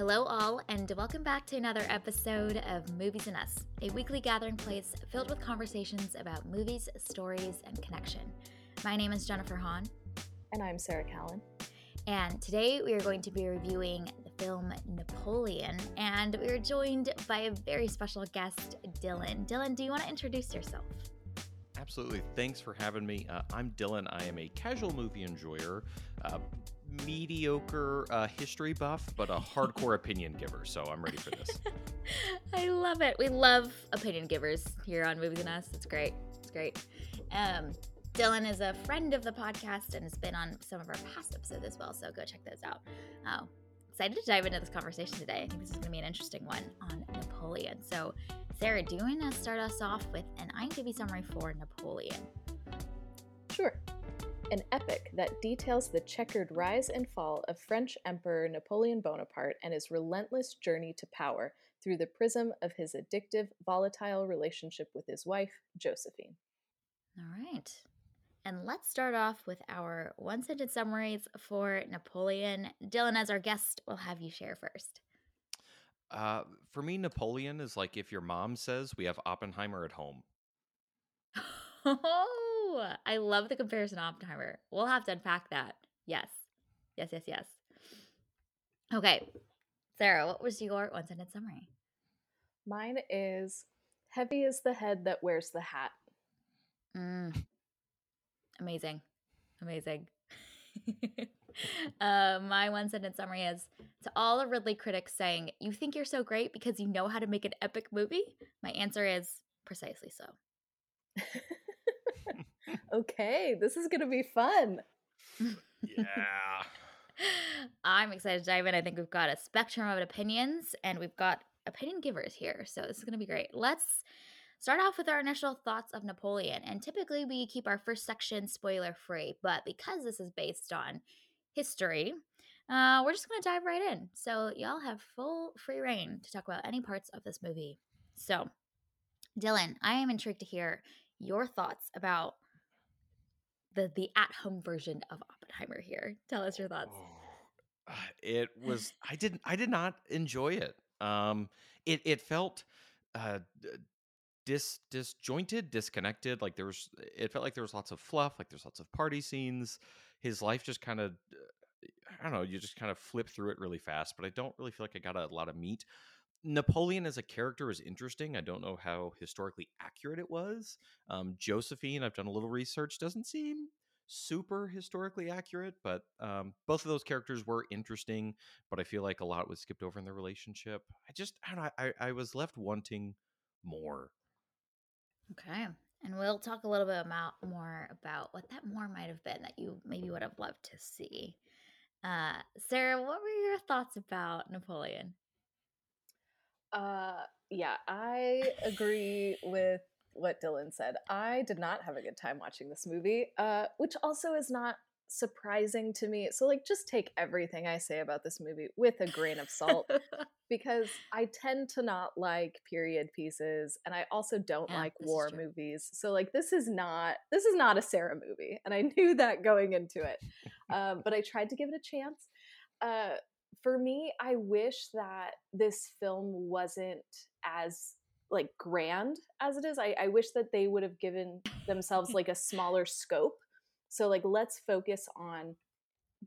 Hello, all, and welcome back to another episode of Movies and Us, a weekly gathering place filled with conversations about movies, stories, and connection. My name is Jennifer Hahn. And I'm Sarah Callan. And today we are going to be reviewing the film Napoleon, and we are joined by a very special guest, Dillon. Dillon, do you want to introduce yourself? Absolutely. Thanks for having me. Uh, I'm Dillon. I am a casual movie enjoyer, uh, mediocre uh, history buff, but a hardcore opinion giver. So I'm ready for this. I love it. We love opinion givers here on Movies and Us. It's great. It's great. Um, Dillon is a friend of the podcast and has been on some of our past episodes as well. So go check those out. Oh, excited to dive into this conversation today. I think this is going to be an interesting one on Napoleon. So, Sarah, do you want to start us off with an IMDb summary for Napoleon? Sure. An epic that details the checkered rise and fall of French Emperor Napoleon Bonaparte and his relentless journey to power through the prism of his addictive, volatile relationship with his wife, Josephine. All right. And let's start off with our one sentence summaries for Napoleon. Dillon, as our guest, will have you share first. Uh, for me, Napoleon is like if your mom says we have Oppenheimer at home. I love the comparison to Oppenheimer. We'll have to unpack that. Yes. Yes, yes, yes. Okay. Sarah, what was your one sentence summary? Mine is heavy is the head that wears the hat. Mm. Amazing. Amazing. uh, my one sentence summary is to all the Ridley critics saying, You think you're so great because you know how to make an epic movie? My answer is precisely so. okay, this is going to be fun. Yeah. I'm excited to dive in. I think we've got a spectrum of opinions and we've got opinion givers here. So this is going to be great. Let's start off with our initial thoughts of Napoleon. And typically we keep our first section spoiler free, but because this is based on history, uh, we're just going to dive right in. So y'all have full free reign to talk about any parts of this movie. So, Dillon, I am intrigued to hear your thoughts about the the at home version of Oppenheimer here. Tell us your thoughts. Oh, it was I didn't I did not enjoy it. Um it it felt uh dis disjointed, disconnected. Like there was, it felt like there was lots of fluff. Like there's lots of party scenes. His life just kind of, I don't know. You just kind of flip through it really fast. But I don't really feel like I got a lot of meat. Napoleon as a character is interesting. I don't know how historically accurate it was. Um, Josephine, I've done a little research, doesn't seem super historically accurate, but um, both of those characters were interesting. But I feel like a lot was skipped over in their relationship. I just, I don't know. I, I was left wanting more. Okay. And we'll talk a little bit about more about what that more might have been that you maybe would have loved to see. Uh, Sarah, what were your thoughts about Napoleon? Uh, yeah, I agree with what Dillon said. I did not have a good time watching this movie, uh, which also is not surprising to me. So, like, just take everything I say about this movie with a grain of salt because I tend to not like period pieces and I also don't yeah, like war movies. So, like, this is not this is not a Sarah movie, and I knew that going into it. Um, but I tried to give it a chance. Uh, for me, I wish that this film wasn't as like grand as it is. I, I wish that they would have given themselves like a smaller scope so, like, let's focus on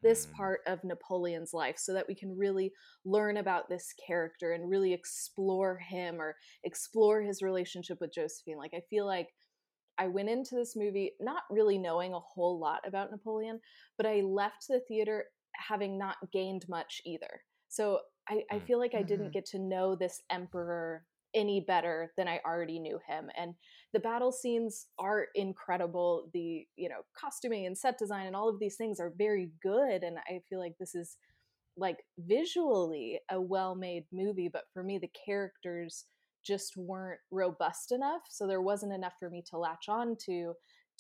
this mm. part of Napoleon's life so that we can really learn about this character and really explore him or explore his relationship with Josephine. Like, I feel like I went into this movie not really knowing a whole lot about Napoleon, but I left the theater having not gained much either. So I, I mm. feel like I didn't mm-hmm. get to know this emperor any better than I already knew him. And the battle scenes are incredible. The, you know, costuming and set design and all of these things are very good. And I feel like this is like visually a well made movie. But for me, the characters just weren't robust enough. So there wasn't enough for me to latch on to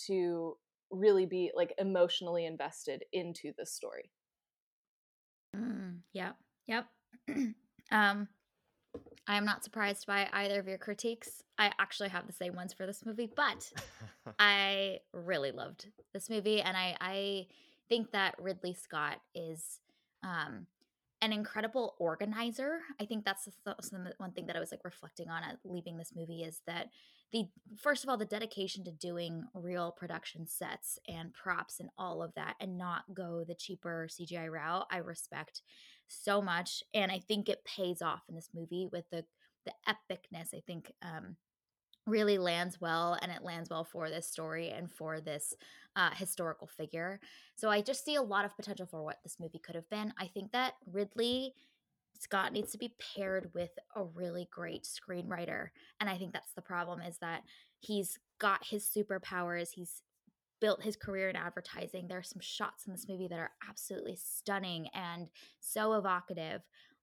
to really be like emotionally invested into the story. Yeah. Yep. um I am not surprised by either of your critiques. I actually have the same ones for this movie, but I really loved this movie, and I I think that Ridley Scott is um, an incredible organizer. I think that's the th- one thing that I was like reflecting on at leaving this movie is that the first of all the dedication to doing real production sets and props and all of that and not go the cheaper CGI route. I respect so much and I think it pays off in this movie with the the epicness. I think um really lands well and it lands well for this story and for this uh, historical figure. So I just see a lot of potential for what this movie could have been. I think that Ridley Scott needs to be paired with a really great screenwriter. And I think that's the problem is that he's got his superpowers. He's built his career in advertising. There are some shots in this movie that are absolutely stunning and so evocative,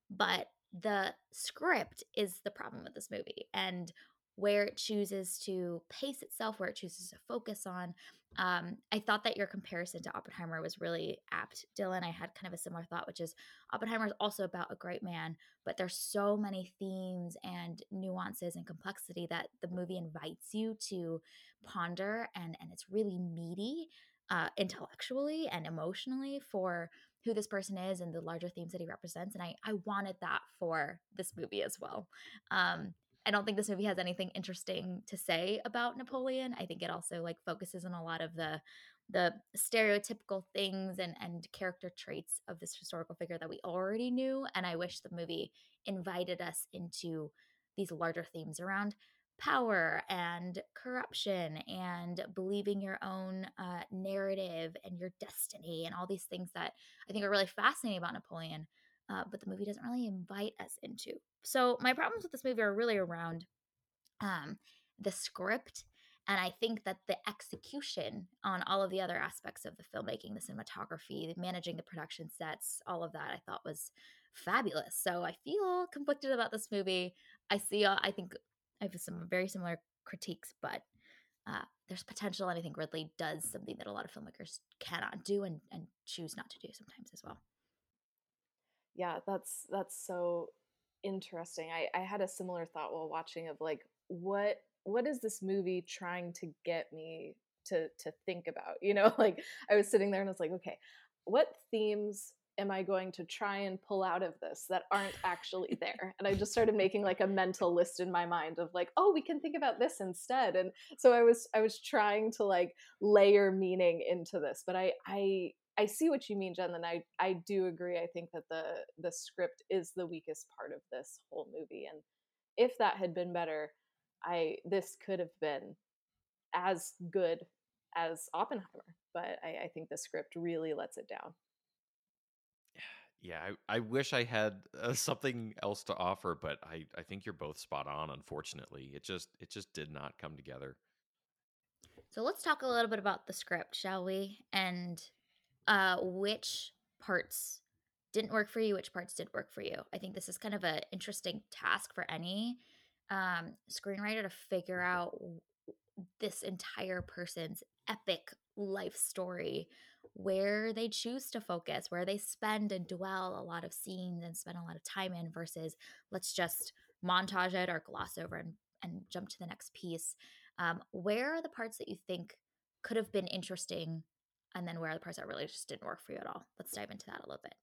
but the script is the problem with this movie. And where it chooses to pace itself, where it chooses to focus on. Um, I thought that your comparison to Oppenheimer was really apt, Dillon. I had kind of a similar thought, which is Oppenheimer is also about a great man, but there's so many themes and nuances and complexity that the movie invites you to ponder, and and it's really meaty uh, intellectually and emotionally for who this person is and the larger themes that he represents. And I I wanted that for this movie as well. Um, I don't think this movie has anything interesting to say about Napoleon. I think it also like focuses on a lot of the the stereotypical things and and character traits of this historical figure that we already knew and I wish the movie invited us into these larger themes around power and corruption and believing your own uh, narrative and your destiny and all these things that I think are really fascinating about Napoleon uh, but the movie doesn't really invite us into. So my problems with this movie are really around um, the script. And I think that the execution on all of the other aspects of the filmmaking, the cinematography, managing the production sets, all of that, I thought was fabulous. So I feel conflicted about this movie. I see, uh, I think I have some very similar critiques, but uh, there's potential. And I think Ridley does something that a lot of filmmakers cannot do and, and choose not to do sometimes as well yeah that's that's so interesting i i had a similar thought while watching of like what what is this movie trying to get me to to think about you know? Like i was sitting there and i was like okay what themes am i going to try and pull out of this that aren't actually there? And i just started making like a mental list in my mind of like oh we can think about this instead. And so i was i was trying to like layer meaning into this but i i I see what you mean, Jen, and I I do agree. I think that the the script is the weakest part of this whole movie, and if that had been better, I this could have been as good as Oppenheimer. But I, I think the script really lets it down. Yeah, I, I wish I had uh, something else to offer, but I, I think you're both spot on. Unfortunately, it just it just did not come together. So let's talk a little bit about the script, shall we? And uh, which parts didn't work for you, which parts did work for you. I think this is kind of an interesting task for any um, screenwriter to figure out this entire person's epic life story where they choose to focus, where they spend and dwell a lot of scenes and spend a lot of time in versus let's just montage it or gloss over and, and jump to the next piece. Um, where are the parts that you think could have been interesting and then where are the parts that really just didn't work for you at all? Let's dive into that a little bit.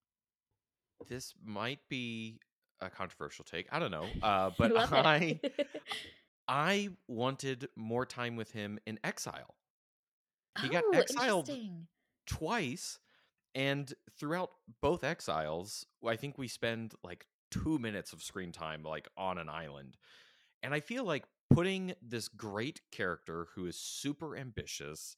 This might be a controversial take. I don't know, uh, but I I wanted more time with him in exile. He oh, got exiled twice, and throughout both exiles, I think we spend like two minutes of screen time like on an island, and I feel like putting this great character who is super ambitious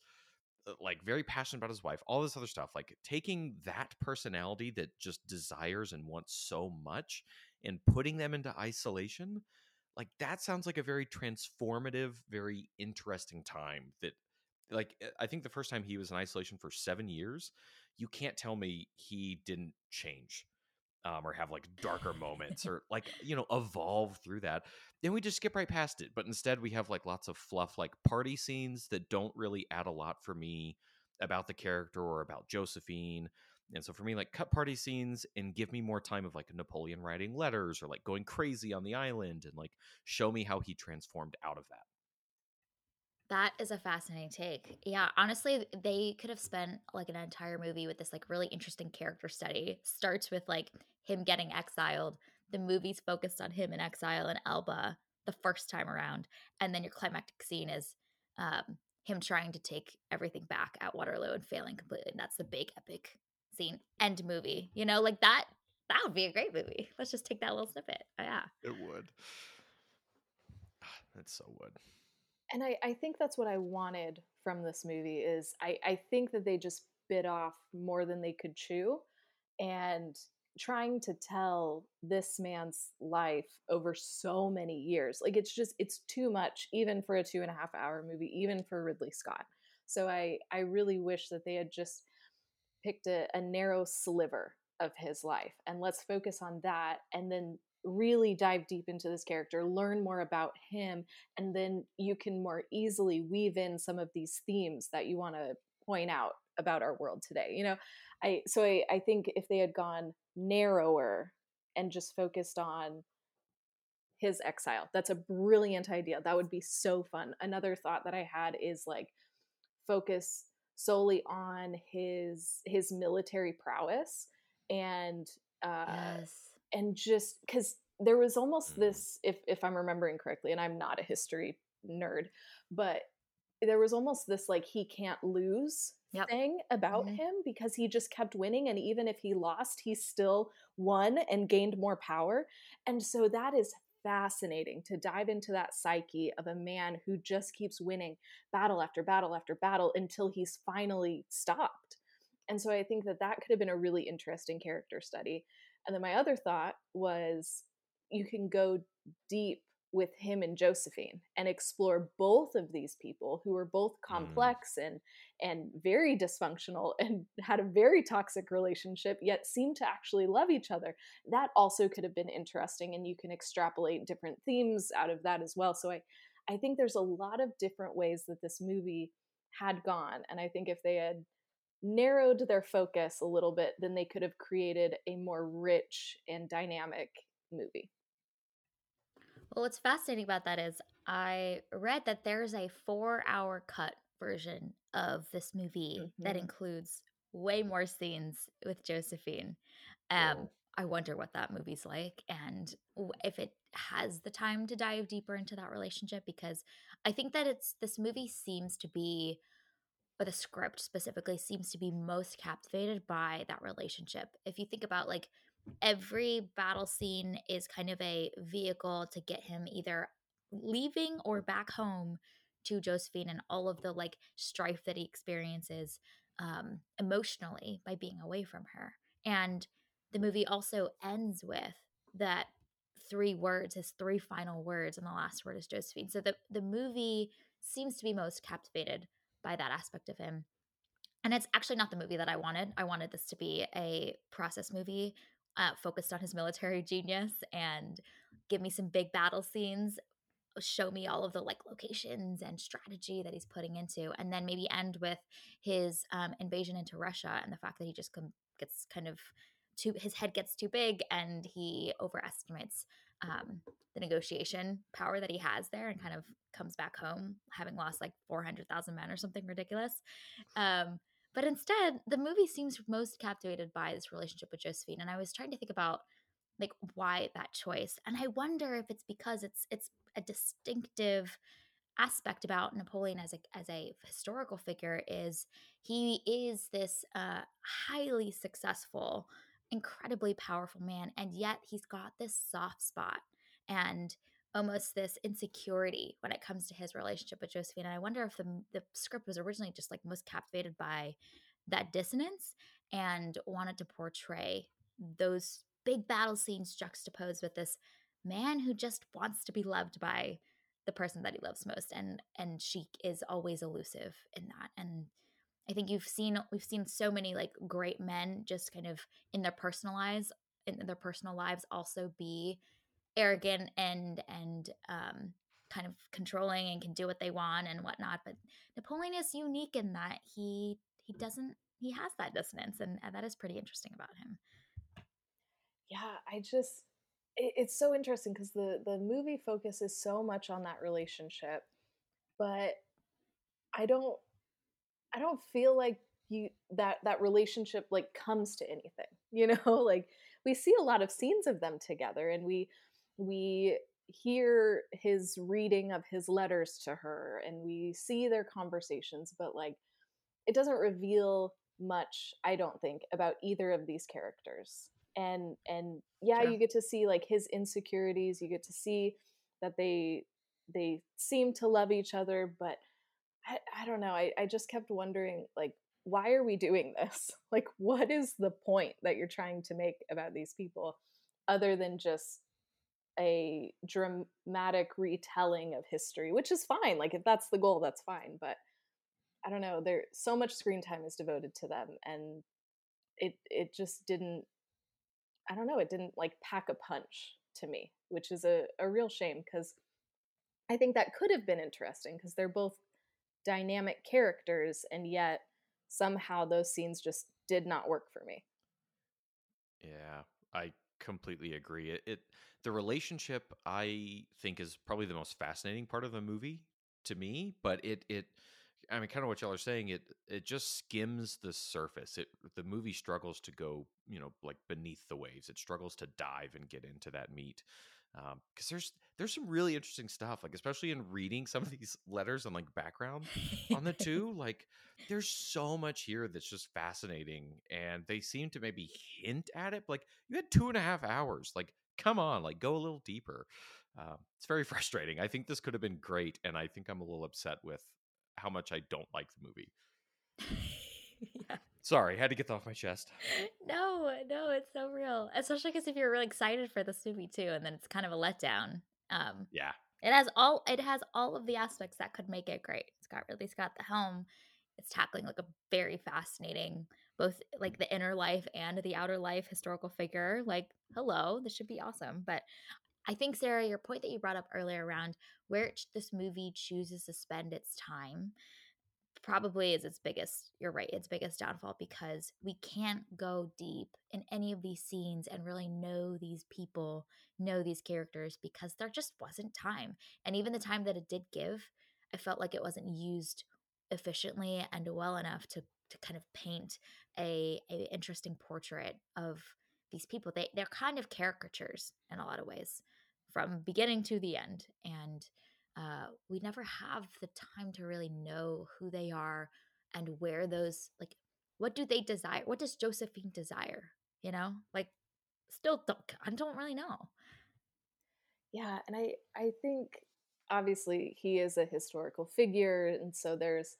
like very passionate about his wife, all this other stuff, like taking that personality that just desires and wants so much and putting them into isolation, like that sounds like a very transformative, very interesting time that like eh, I think the first time he was in isolation for 7 years, you can't tell me he didn't change um, or have like darker moments or like you know evolve through that then we just skip right past it. But instead we have like lots of fluff like party scenes that don't really add a lot for me about the character or about josephine. And so for me like cut party scenes and give me more time of like napoleon writing letters or like going crazy on the island and like show me how he transformed out of that That is a fascinating take. Yeah, honestly, they could have spent like an entire movie with this like really interesting character study. Starts with like him getting exiled. The movie's focused on him in exile in Elba the first time around, and then your climactic scene is um, him trying to take everything back at Waterloo and failing completely. And that's the big epic scene end movie. You know, like that. That would be a great movie. Let's just take that little snippet. Oh, yeah, it would. It so would and I, I think that's what I wanted from this movie is I, I think that they just bit off more than they could chew and trying to tell this man's life over so many years like it's just it's too much even for a two and a half hour movie even for ridley scott. So i i really wish that they had just picked a, a narrow sliver of his life and let's focus on that and then really dive deep into this character, learn more about him, and then you can more easily weave in some of these themes that you want to point out about our world today. You know, I so I, I think if they had gone narrower and just focused on his exile, that's a brilliant idea. That would be so fun. Another thought that I had is like focus solely on his his military prowess and uh yes and just because there was almost mm-hmm. this if if i'm remembering correctly and i'm not a history nerd but there was almost this like he can't lose yep. thing about mm-hmm. him because he just kept winning and even if he lost he still won and gained more power and so that is fascinating to dive into that psyche of a man who just keeps winning battle after battle after battle until he's finally stopped and so i think that that could have been a really interesting character study and then my other thought was you can go deep with him and Josephine and explore both of these people who were both mm. complex mm. and and very dysfunctional and had a very toxic relationship yet seemed to actually love each other. That also could have been interesting and you can extrapolate different themes out of that as well. So I I think there's a lot of different ways that this movie had gone and I think if they had narrowed their focus a little bit, then they could have created a more rich and dynamic movie. Well, what's fascinating about that is I read that there's a four hour cut version of this movie mm-hmm. that includes way more scenes with Josephine. Um, oh. I wonder what that movie's like and if it has the time to dive deeper into that relationship because I think that it's this movie seems to be or the script specifically seems to be most captivated by that relationship. If you think about like every battle scene is kind of a vehicle to get him either leaving or back home to Josephine and all of the like strife that he experiences um, emotionally by being away from her. And the movie also ends with that three words, his three final words, and the last word is Josephine. So the the movie seems to be most captivated by that aspect of him. And it's actually not the movie that I wanted. I wanted this to be a process movie uh, focused on his military genius and give me some big battle scenes, show me all of the like locations and strategy that he's putting into, and then maybe end with his um, invasion into Russia and the fact that he just com- gets kind of too his head gets too big and he overestimates um, the negotiation power that he has there and kind of comes back home having lost like 400,000 men or something ridiculous. Um, but instead, the movie seems most captivated by this relationship with Josephine. And I was trying to think about like why that choice. And I wonder if it's because it's it's a distinctive aspect about Napoleon as a as a historical figure is he is this uh, highly successful incredibly powerful man and yet he's got this soft spot and almost this insecurity when it comes to his relationship with Josephine and I wonder if the the script was originally just like most captivated by that dissonance and wanted to portray those big battle scenes juxtaposed with this man who just wants to be loved by the person that he loves most and and she is always elusive in that and I think you've seen we've seen so many like great men just kind of in their personal lives in their personal lives also be arrogant and and um, kind of controlling and can do what they want and whatnot. But Napoleon is unique in that he he doesn't he has that dissonance and, and that is pretty interesting about him. Yeah, I just it, it's so interesting because the the movie focuses so much on that relationship, but I don't I don't feel like you that that relationship like comes to anything. You know, like we see a lot of scenes of them together and we we hear his reading of his letters to her and we see their conversations but like it doesn't reveal much i don't think about either of these characters and and yeah Sure. you get to see like his insecurities you get to see that they they seem to love each other but i, I don't know I, I just kept wondering like why are we doing this? Like what is the point that you're trying to make about these people other than just a dramatic retelling of history which is fine like if that's the goal that's fine but i don't know there so much screen time is devoted to them and it it just didn't I don't know, it didn't like pack a punch to me, which is a, a real shame because I think that could have been interesting because they're both dynamic characters and yet somehow those scenes just did not work for me. Yeah, I completely agree. It, it the relationship I think is probably the most fascinating part of the movie to me, but it it I mean kind of what y'all are saying it it just skims the surface. It the movie struggles to go, you know, like beneath the waves. It struggles to dive and get into that meat. Um cuz there's there's some really interesting stuff like especially in reading some of these letters and like background on the two like there's so much here that's just fascinating and they seem to maybe hint at it like you had two and a half hours like come on like go a little deeper. Uh, it's very frustrating. I think this could have been great and i think i'm a little upset with how much i don't like the movie. Yeah. Sorry had to get that off my chest No, no, it's so real. Especially because if you're really excited for this movie too, and then it's kind of a letdown. Um, yeah it has all it has all of the aspects that could make it great. It's got Ridley Scott the helm. It's tackling like a very fascinating, both like the inner life and the outer life historical figure. Like, hello, this should be awesome. But I think Sarah, your point that you brought up earlier around where this movie chooses to spend its time probably is its biggest you're right its biggest downfall because we can't go deep in any of these scenes and really know these people know these characters because there just wasn't time. And even the time that it did give i felt like it wasn't used efficiently and well enough to to kind of paint a, a interesting portrait of these people. They they're kind of caricatures in a lot of ways from beginning to the end. And uh, we never have the time to really know who they are and where those like what do they desire? What does josephine desire? You know? Like still don't i don't really know. Yeah, and I I think obviously he is a historical figure and so there's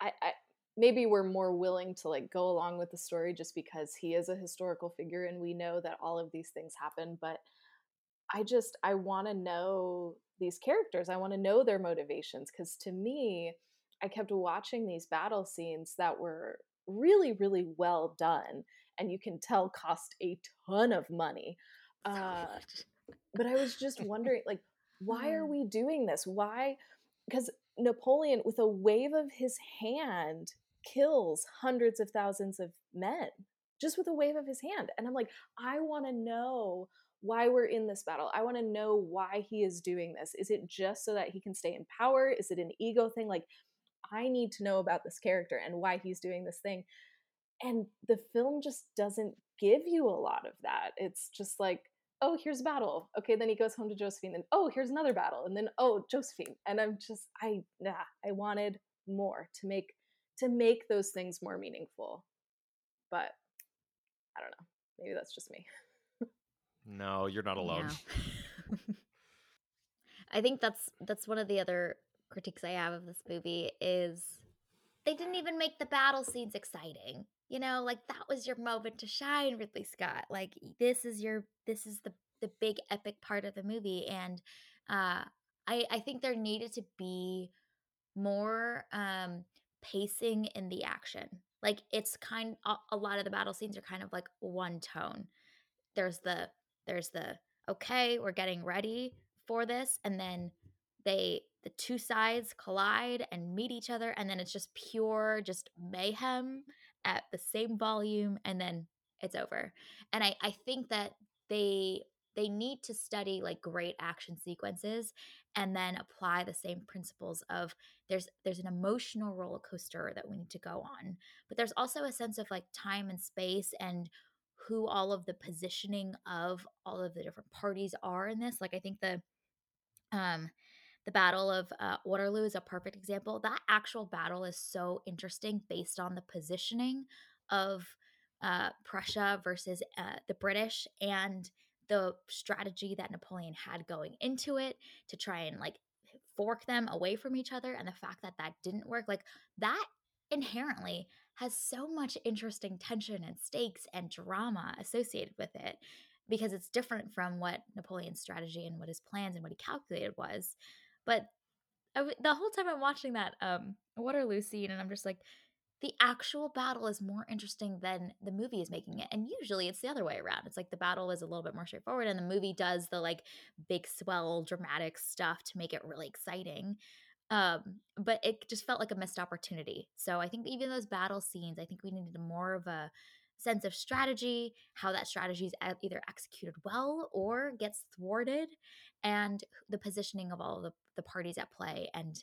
I, I maybe we're more willing to like go along with the story just because he is a historical figure and we know that all of these things happen but I just I want to know these characters. I want to know their motivations cuz to me I kept watching these battle scenes that were really really well done and you can tell cost a ton of money. Uh but I was just wondering like why are Mm. we doing this? Why cuz Napoleon with a wave of his hand kills hundreds of thousands of men just with a wave of his hand. And I'm like I want to know why we're in this battle. I want to know why he is doing this. Is it just so that he can stay in power? Is it an ego thing? Like, I need to know about this character and why he's doing this thing. And the film just doesn't give you a lot of that. It's just like, oh, here's a battle. Okay, then he goes home to Josephine. And oh, here's another battle. And then oh, Josephine. And I'm just, I nah, I wanted more to make to make those things more meaningful. But I don't know. Maybe that's just me. no you're not alone Yeah. I think that's that's one of the other critiques I have of this movie is they didn't even make the battle scenes exciting. You know, like that was your moment to shine, Ridley Scott. Like this is your this is the the big epic part of the movie, and uh, I I think there needed to be more um pacing in the action. Like it's kind a, lot of the battle scenes are kind of like one tone. There's the there's the okay, we're getting ready for this and then they the two sides collide and meet each other and then it's just pure just mayhem at the same volume and then it's over. And I I think that they they need to study like great action sequences and then apply the same principles of there's there's an emotional roller coaster that we need to go on but there's also a sense of like time and space and who all of the positioning of all of the different parties are in this like i think the um the battle of uh, waterloo is a perfect example. That actual battle is so interesting based on the positioning of uh, prussia versus uh, the british and the strategy that Napoleon had going into it to try and like fork them away from each other and the fact that that didn't work like that inherently has so much interesting tension and stakes and drama associated with it because it's different from what Napoleon's strategy and what his plans and what he calculated was. But the whole time I'm watching that um Waterloo scene and I'm just like the actual battle is more interesting than the movie is making it. And usually it's the other way around. It's like the battle is a little bit more straightforward and the movie does the like big swell dramatic stuff to make it really exciting. Um, but it just felt like a missed opportunity. So I think even those battle scenes, I think we needed more of a sense of strategy, how that strategy is either executed well or gets thwarted, and the positioning of all of the, the parties at play and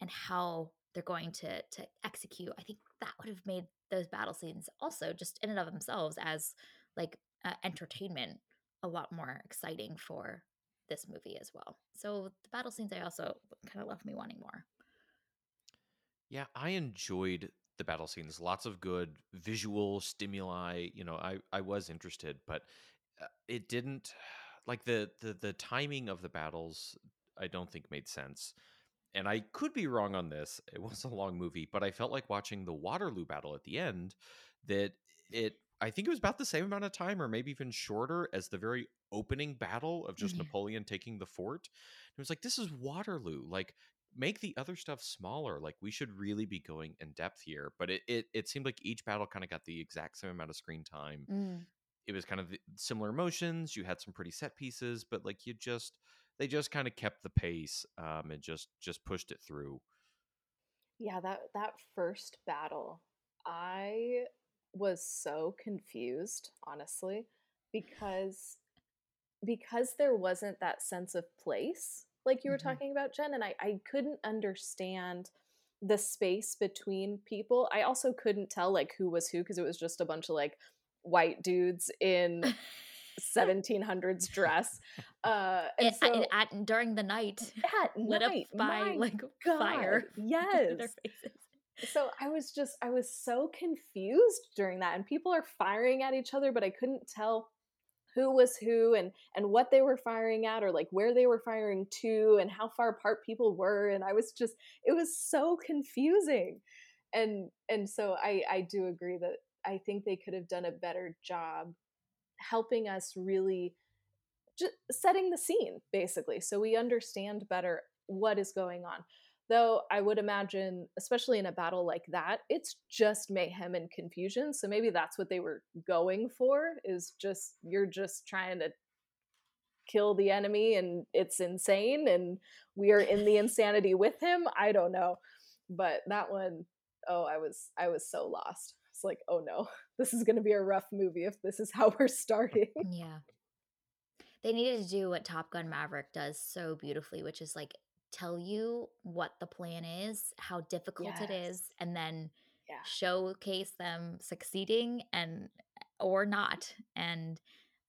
and how they're going to to execute i think that would have made those battle scenes also just in and of themselves as like uh, entertainment a lot more exciting for this movie as well. So the battle scenes i also kind of left me wanting more. Yeah i enjoyed the battle scenes lots of good visual stimuli you know i i was interested but uh, it didn't like the the the timing of the battles i don't think made sense and I could be wrong on this. It was a long movie, but I felt like watching the Waterloo battle at the end that it I think it was about the same amount of time or maybe even shorter as the very opening battle of just mm-hmm. Napoleon taking the fort. It was like this is Waterloo. Like make the other stuff smaller. Like we should really be going in depth here. But it it, it seemed like each battle kind of got the exact same amount of screen time. Mm. It was kind of similar emotions. You had some pretty set pieces, but like you just they just kind of kept the pace um, and just just pushed it through. Yeah, that that first battle, I was so confused, honestly, because because there wasn't that sense of place like you were mm-hmm. talking about, Jen, and I, I couldn't understand the space between people. I also couldn't tell like who was who because it was just a bunch of like white dudes in 1700s dress uh and so, at, during the night at lit night, up by like God, fire yes. so i was just i was so confused during that and people are firing at each other but i couldn't tell who was who and and what they were firing at or like where they were firing to and how far apart people were and i was just it was so confusing. And and so i i do agree that i think they could have done a better job helping us really just setting the scene basically so we understand better what is going on. Though i would imagine especially in a battle like that it's just mayhem and confusion so maybe that's what they were going for is just you're just trying to kill the enemy and it's insane and we are in the insanity with him? I don't know but that one oh i was i was so lost. It's like, oh no, this is going to be a rough movie if this is how we're starting. Yeah. They needed to do what Top Gun Maverick does so beautifully, which is like tell you what the plan is, how difficult yes. it is, and then yeah. showcase them succeeding and or not. And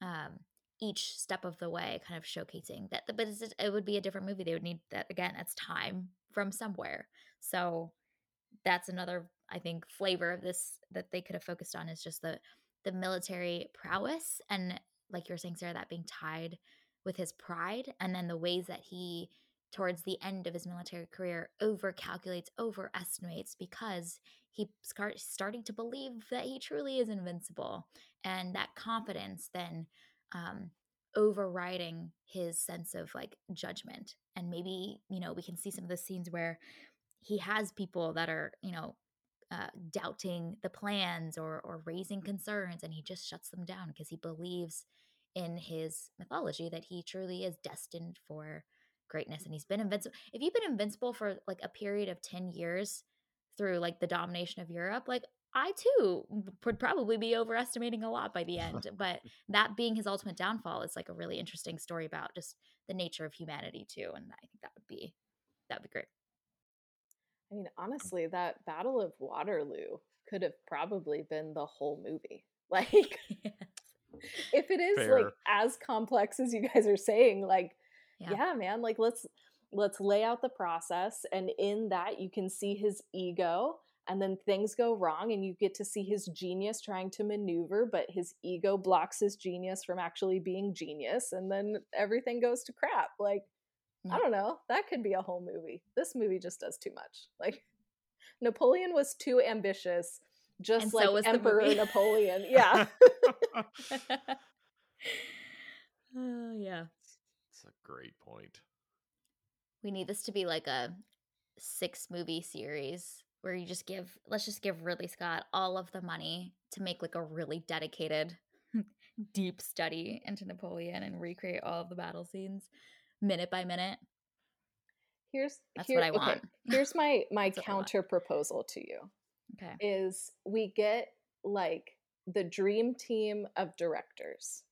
um, each step of the way kind of showcasing that the but it would be a different movie they would need that again it's time from somewhere so that's another I think flavor of this that they could have focused on is just the the military prowess and like you're saying Sarah that being tied with his pride and then the ways that he towards the end of his military career over calculates overestimates because he start, starting to believe that he truly is invincible and that confidence then um, overriding his sense of like judgment. And maybe you know we can see some of the scenes where he has people that are you know uh, doubting the plans or or raising concerns and he just shuts them down because he believes in his mythology that he truly is destined for greatness and he's been invincible if you've been invincible for like a period of 10 years through like the domination of europe like I too would probably be overestimating a lot by the end, but that being his ultimate downfall is like a really interesting story about just the nature of humanity too, and I think that would be that would be great. I mean, honestly, that Battle of Waterloo could have probably been the whole movie. Like, if it is Fair. like as complex as you guys are saying, like, Yeah. yeah. man, like let's let's lay out the process, and in that you can see his ego, and then things go wrong, and you get to see his genius trying to maneuver, but his ego blocks his genius from actually being genius, and then everything goes to crap. Like. I don't know. That could be a whole movie. This movie just does too much. Like Napoleon was too ambitious, just And so like was Emperor movie. Napoleon. Yeah. oh yeah. It's a great point. We need this to be like a six movie series where you just give let's just give Ridley Scott all of the money to make like a really dedicated deep study into Napoleon and recreate all of the battle scenes minute by minute. Here's That's here- what I okay, want. Here's my my That's what I want. counter proposal to you Okay. is we get like the dream team of directors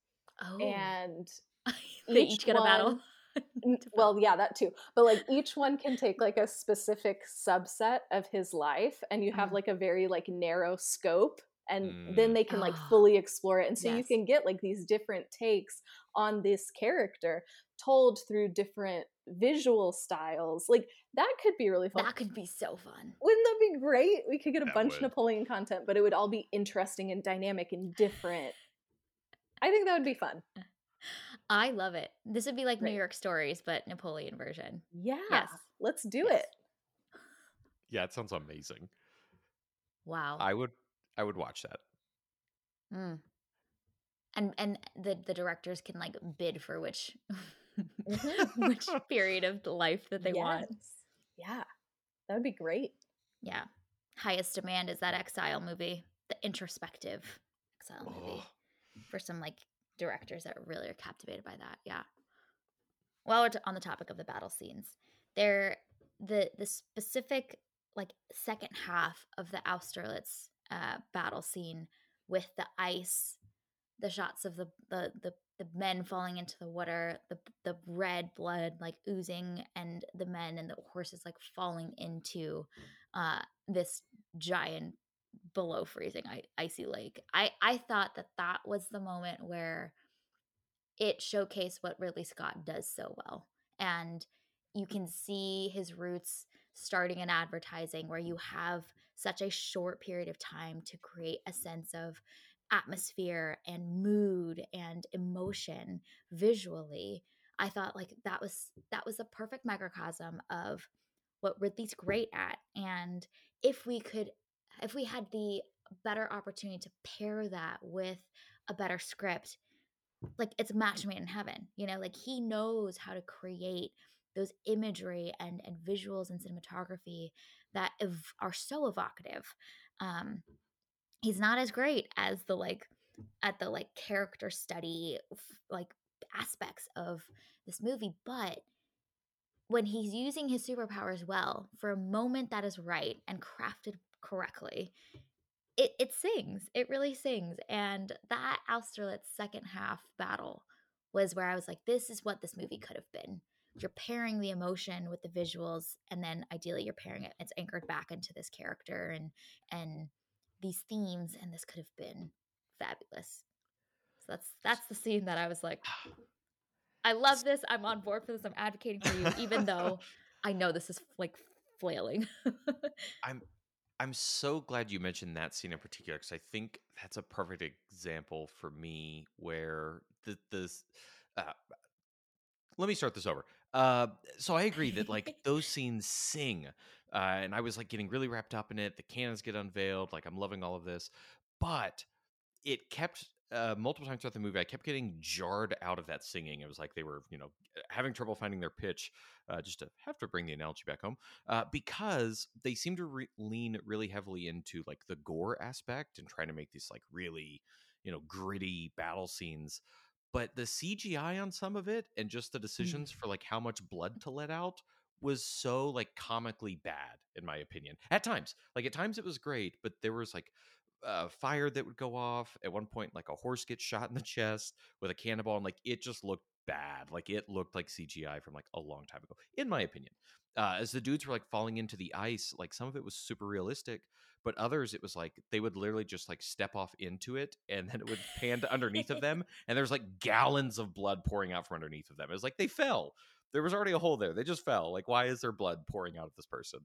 Oh. and they each each get a battle. one- N- to well yeah that too but like each one can take like a specific subset of his life and you have Mhm. like a very like narrow scope and then Mm. they can like Ah, fully explore it and so you can get like these different takes on this character told through different visual styles like that could be really fun that could be so fun. wouldn't that be great we could get a That bunch of napoleon content but it would all be interesting and dynamic and different i think that would be fun I love it. This would be like Right. New York Stories, but Napoleon version. yeah Yes. let's do Yes. it Yeah, it sounds amazing. Wow. I would I would watch that. Mm. And and the the directors can like bid for which. which period of life that they want. Yeah. That would be great. Yeah. Highest demand is that exile movie, the introspective exile movie Oh, for some like directors that really are captivated by that. Yeah. While we're t- on the topic of the battle scenes, there the the specific like second half of the Austerlitz uh, battle scene with the ice, the shots of the the the, the men falling into the water, the the red blood like oozing, and the men and the horses like falling into uh, this giant below freezing I- icy lake. I I thought that that was the moment where it showcased what Ridley Scott does so well, and you can see his roots starting in advertising, where you have such a short period of time to create a sense of atmosphere and mood and emotion visually. I thought like that was that was a perfect microcosm of what Ridley's great at, and if we could if we had the better opportunity to pair that with a better script like it's a match made in heaven you know like he knows how to create those imagery and and visuals and cinematography that ev- are so evocative um he's not as great as the like at the like character study like aspects of this movie but when he's using his superpowers well for a moment that is right and crafted correctly it it sings it really sings and that austerlitz second half battle was where i was like this is what this movie could have been. You're pairing the emotion with the visuals and then ideally you're pairing it it's anchored back into this character and and these themes and this could have been fabulous so that's that's the scene that i was like i love this i'm on board for this i'm advocating for you even though i know this is like flailing I'm I'm so glad you mentioned that scene in particular because I think that's a perfect example for me where the this. Uh, let me start this over. Uh, so I agree that like those scenes sing, uh, and I was like getting really wrapped up in it. The cannons get unveiled, like I'm loving all of this, but it kept uh, multiple times throughout the movie. I kept getting jarred out of that singing. It was like they were, you know, having trouble finding their pitch. Uh, just to have to bring the analogy back home, uh, because they seem to re- lean really heavily into like the gore aspect and trying to make these like really, you know, gritty battle scenes. But the CGI on some of it and just the decisions for like how much blood to let out was so like comically bad in my opinion. At times, like at times it was great, but there was like uh, fire that would go off at one point. Like a horse gets shot in the chest with a cannonball, and like it just looked bad. Like it looked like CGI from like a long time ago, in my opinion. Uh, as the dudes were like falling into the ice, like some of it was super realistic, but others it was like they would literally just like step off into it and then it would pan to underneath of them and there's like gallons of blood pouring out from underneath of them. It was like they fell. There was already a hole there. They just fell. Like, why is there blood pouring out of this person?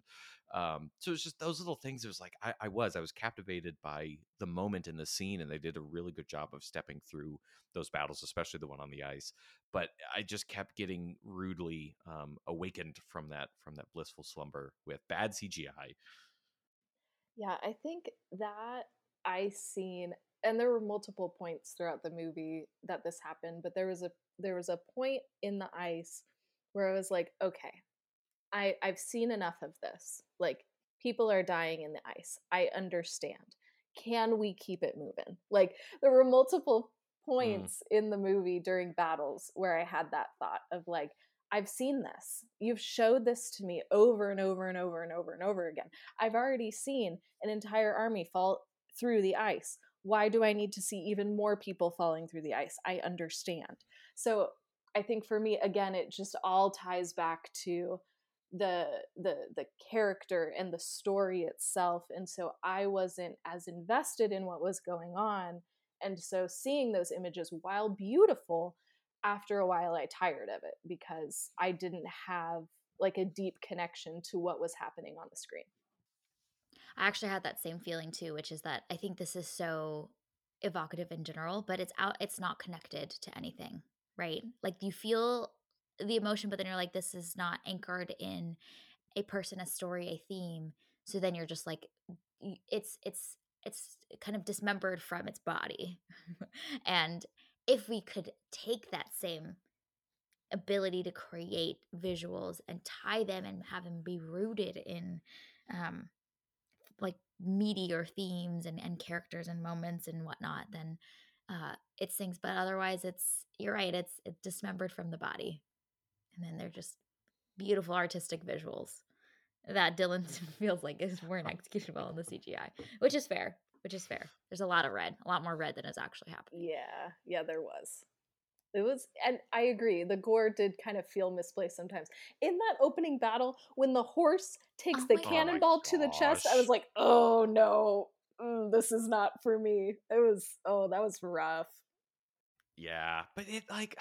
Um, so it's just those little things. It was like I, I was, I was captivated by the moment in the scene, and they did a really good job of stepping through those battles, especially the one on the ice. But I just kept getting rudely um, awakened from that from that blissful slumber with bad CGI. Yeah, I think that ice scene, and there were multiple points throughout the movie that this happened, but there was a there was a point in the ice where I was like, okay, I I've seen enough of this. Like people are dying in the ice. I understand. Can we keep it moving? Like there were multiple points mm. in the movie during battles where I had that thought of like I've seen this. You've showed this to me over and over and over and over and over again. I've already seen an entire army fall through the ice. Why do I need to see even more people falling through the ice? I understand. So I think for me, again, it just all ties back to the the the character and the story itself and so i wasn't as invested in what was going on and so seeing those images while beautiful after a while I tired of it because I didn't have like a deep connection to what was happening on the screen. I actually had that same feeling too, which is that I think this is so evocative in general, but it's out it's not connected to anything, right? Like you feel the emotion but then you're like this is not anchored in a person, a story, a theme. So then you're just like it's it's it's kind of dismembered from its body. and if we could take that same ability to create visuals and tie them and have them be rooted in um, like meatier themes and, and characters and moments and whatnot, then uh, it sings. But otherwise, it's you're right. It's it's dismembered from the body, and then they're just beautiful artistic visuals that Dillon feels like is weren't executed well in the CGI, which is fair which is fair. There's a lot of red, a lot more red than is actually happening. Yeah, yeah, there was. It was, and I agree. The gore did kind of feel misplaced sometimes. In that opening battle, when the horse takes oh the cannonball oh to the chest, I was like, "Oh no, mm, this is not for me." It was, oh, that was rough. Yeah, but it like,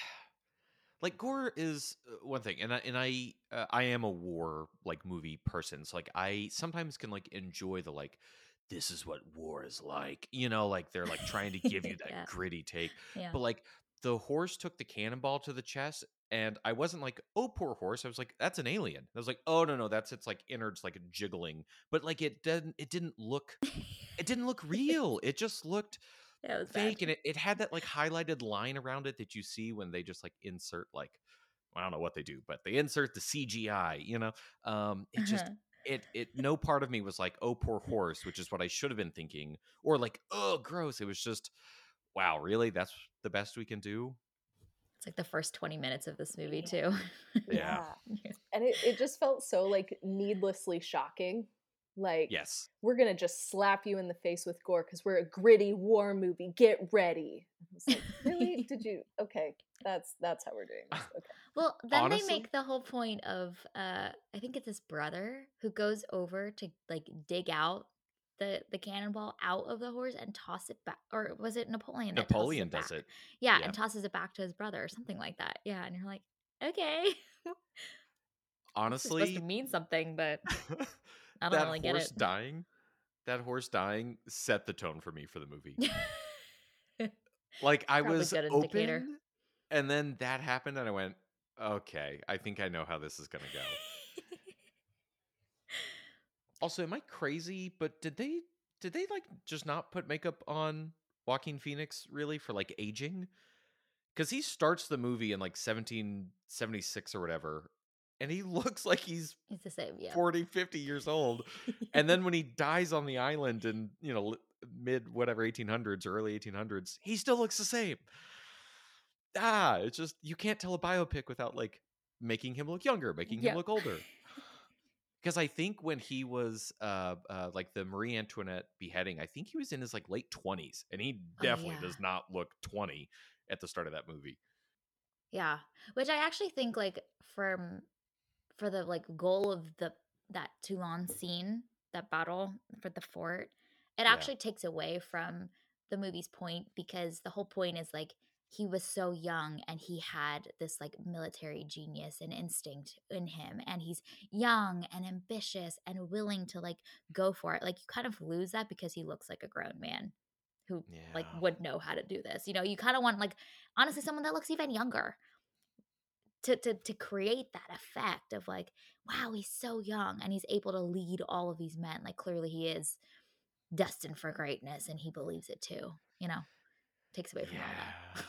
like gore is uh, one thing, and I and I uh, I am a war like movie person, so like I sometimes can like enjoy the like this is what war is like. You know, like they're like trying to give you that yeah. gritty take. Yeah. But like the horse took the cannonball to the chest and I wasn't like, oh, poor horse. I was like, that's an alien. I was like, oh no, no, that's its like innards like jiggling. But like it didn't it didn't look it didn't look real. It just looked yeah, it fake. Bad. And it, it had that like highlighted line around it that you see when they just like insert like I don't know what they do, but they insert the CGI, you know? Um, it just uh-huh it it no part of me was like oh poor horse which is what i should have been thinking or like oh gross it was just wow really that's the best we can do it's like the first 20 minutes of this movie too. Yeah, yeah. and it, it just felt so like needlessly shocking. Like yes. We're gonna just slap you in the face with gore because we're a gritty war movie. Get ready. Like, really? Did you? Okay. That's that's how we're doing this. Okay. Well, then Honestly? they make the whole point of uh I think it's his brother who goes over to like dig out the the cannonball out of the horse and toss it back or was it Napoleon Napoleon it does it. Yeah, yeah, and tosses it back to his brother or something like that. Yeah, and you're like, "Okay." Honestly, supposed to mean something, but I don't really get it. dying that horse dying set the tone for me for the movie. like I Probably was open, and then that happened, and I went, Okay, I think I know how this is gonna go. Also, am I crazy? But did they did they like just not put makeup on Joaquin Phoenix really for like aging? Because he starts the movie in like 1776 or whatever, and he looks like he's he's the same, yeah, 40, 50 years old. and then when he dies on the island in you know mid whatever 1800s or early 1800s, he still looks the same ah, it's just you can't tell a biopic without like making him look younger, making him look older. Because I think when he was uh, uh like the Marie Antoinette beheading, I think he was in his like late twenties, and he Oh, definitely yeah. does not look twenty at the start of that movie. Yeah, which I actually think like from for the like goal of the that Toulon scene, that battle for the fort, it Yeah. actually takes away from the movie's point because the whole point is like he was so young and he had this like military genius and instinct in him and he's young and ambitious and willing to like go for it. Like you kind of lose that because he looks like a grown man who like would know how to do this. You know, you kind of want like honestly someone that looks even younger to, to to create that effect of like wow he's so young and he's able to lead all of these men like clearly he is destined for greatness and he believes it too you know takes away from all Yeah.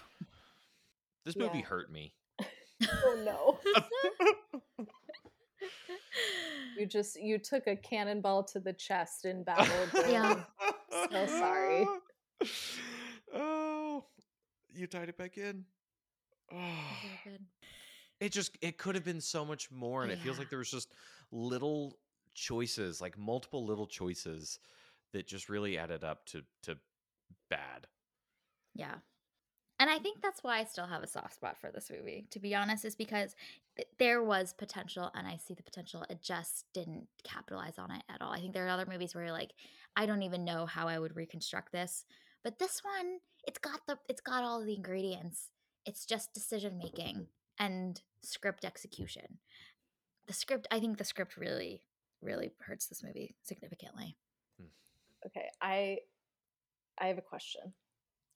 This movie Yeah. hurt me. Oh no. You just you took a cannonball to the chest in battle. Yeah. So sorry. Oh, you tied it back in. Oh. Good. It just it could have been so much more, and it feels like there was just little choices, like multiple little choices that just really added up to to bad. Yeah. And I think that's why I still have a soft spot for this movie, to be honest, is because th- there was potential and I see the potential. It just didn't capitalize on it at all. I think there are other movies where you're like, I don't even know how I would reconstruct this. But this one, it's got the it's got all the ingredients. It's just decision making and script execution. The script, I think the script really, really hurts this movie significantly. Hmm. Okay, I I have a question.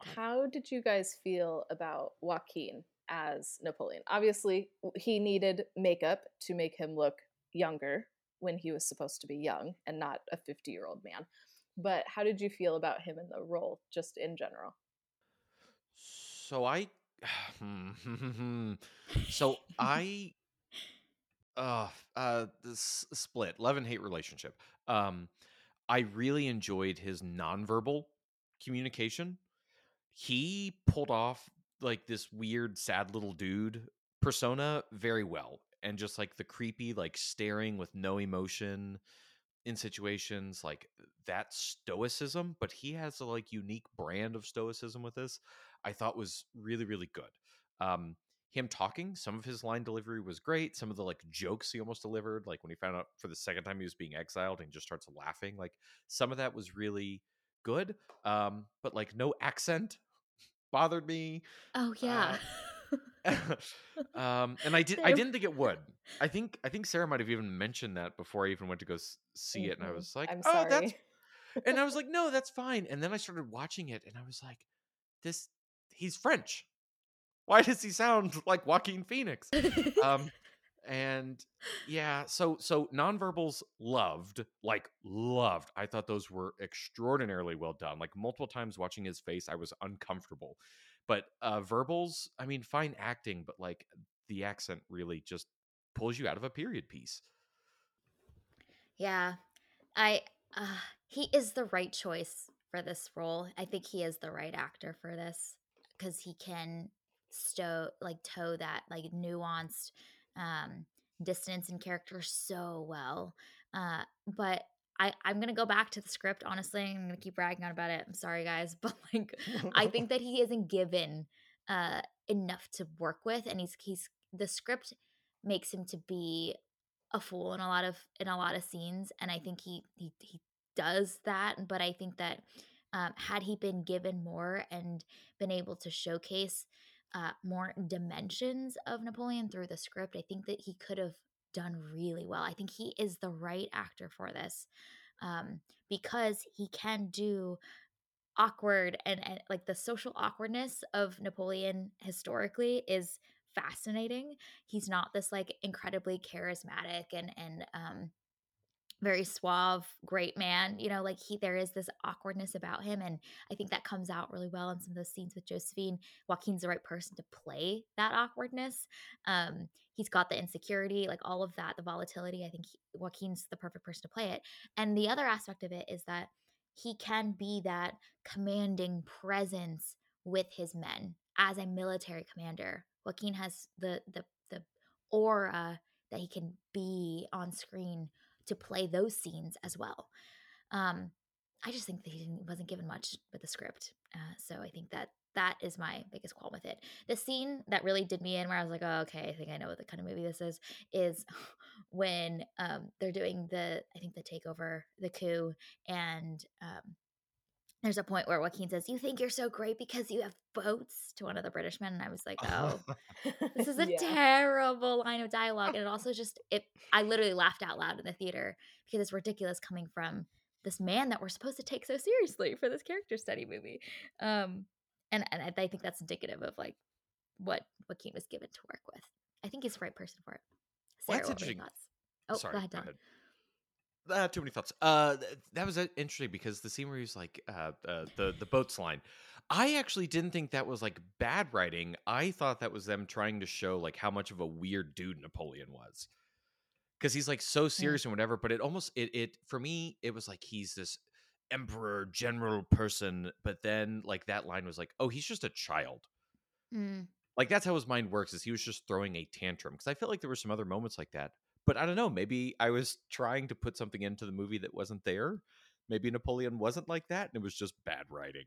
How did you guys feel about Joaquin as Napoleon? Obviously, he needed makeup to make him look younger when he was supposed to be young and not a 50-year-old man. But how did you feel about him in the role just in general? So I, so I, uh, uh, this split love and hate relationship. Um, I really enjoyed his nonverbal communication. He pulled off like this weird, sad little dude persona very well, and just like the creepy, like staring with no emotion in situations like that stoicism but he has a like unique brand of stoicism with this i thought was really really good. Um him talking some of his line delivery was great some of the like jokes he almost delivered like when he found out for the second time he was being exiled and just starts laughing like some of that was really good um but like no accent bothered me Oh yeah. um and i did. I didn't think it would i think i think sarah might have even mentioned that before i even went to go see it and i Mhm. was like I'm oh sorry. that's and i was like no that's fine and then i started watching it and i was like this he's french why does he sound like joaquin phoenix um and yeah so so nonverbals loved like loved. I thought those were extraordinarily well done like multiple times watching his face i was uncomfortable. But uh verbals i mean fine acting but like the accent really just pulls you out of a period piece. Yeah, I uh, he is the right choice for this role. I think he is the right actor for this because he can stow like toe that like nuanced um distance and character so well. Uh, but I I'm gonna go back to the script. Honestly, I'm gonna keep bragging on about it. I'm sorry, guys, but like I think that he isn't given uh enough to work with, and he's he's the script makes him to be a fool in a lot of in a lot of scenes and i think he he, he does that but i think that um, had he been given more and been able to showcase uh, more dimensions of napoleon through the script i think that he could have done really well. I think he is the right actor for this um, because he can do awkward and, and like the social awkwardness of napoleon historically is fascinating. He's not this like incredibly charismatic and and um very suave great man you know like he there is this awkwardness about him and i think that comes out really well in some of those scenes with josephine. Joaquin's the right person to play that awkwardness. Um he's got the insecurity like all of that the volatility i think he, joaquin's the perfect person to play it. And the other aspect of it is that he can be that commanding presence with his men as a military commander. Joaquin has the the the aura that he can be on screen to play those scenes as well. Um, I just think that he wasn't given much with the script. Uh, so I think that that is my biggest qualm with it. The scene that really did me in, where I was like, "Oh, okay, I think I know what the kind of movie this is," is when um, they're doing the, I think the takeover, the coup, and um, there's a point where Joaquin says, "You think you're so great because you have boats" to one of the British men, and I was like, "Oh, this is a yeah. terrible line of dialogue," and it also just it. I literally laughed out loud in the theater because it's ridiculous coming from this man that we're supposed to take so seriously for this character study movie. Um, and and I think that's indicative of like what Joaquin was given to work with. I think he's the right person for it. Well, Sarah, that's what were your interesting. Oh, Sorry, go ahead, go ahead. Uh, too many thoughts. Uh, that was uh, interesting because the scene where he's like, uh, uh, the the boats line. I actually didn't think that was like bad writing. I thought that was them trying to show like how much of a weird dude Napoleon was, because he's like so serious and whatever. But it almost it it for me it was like he's this emperor general person, but then like that line was like, oh, he's just a child. Mm. Like that's how his mind works. Is he was just throwing a tantrum? Because I felt like there were some other moments like that. But I don't know. Maybe I was trying to put something into the movie that wasn't there. Maybe Napoleon wasn't like that, and it was just bad writing.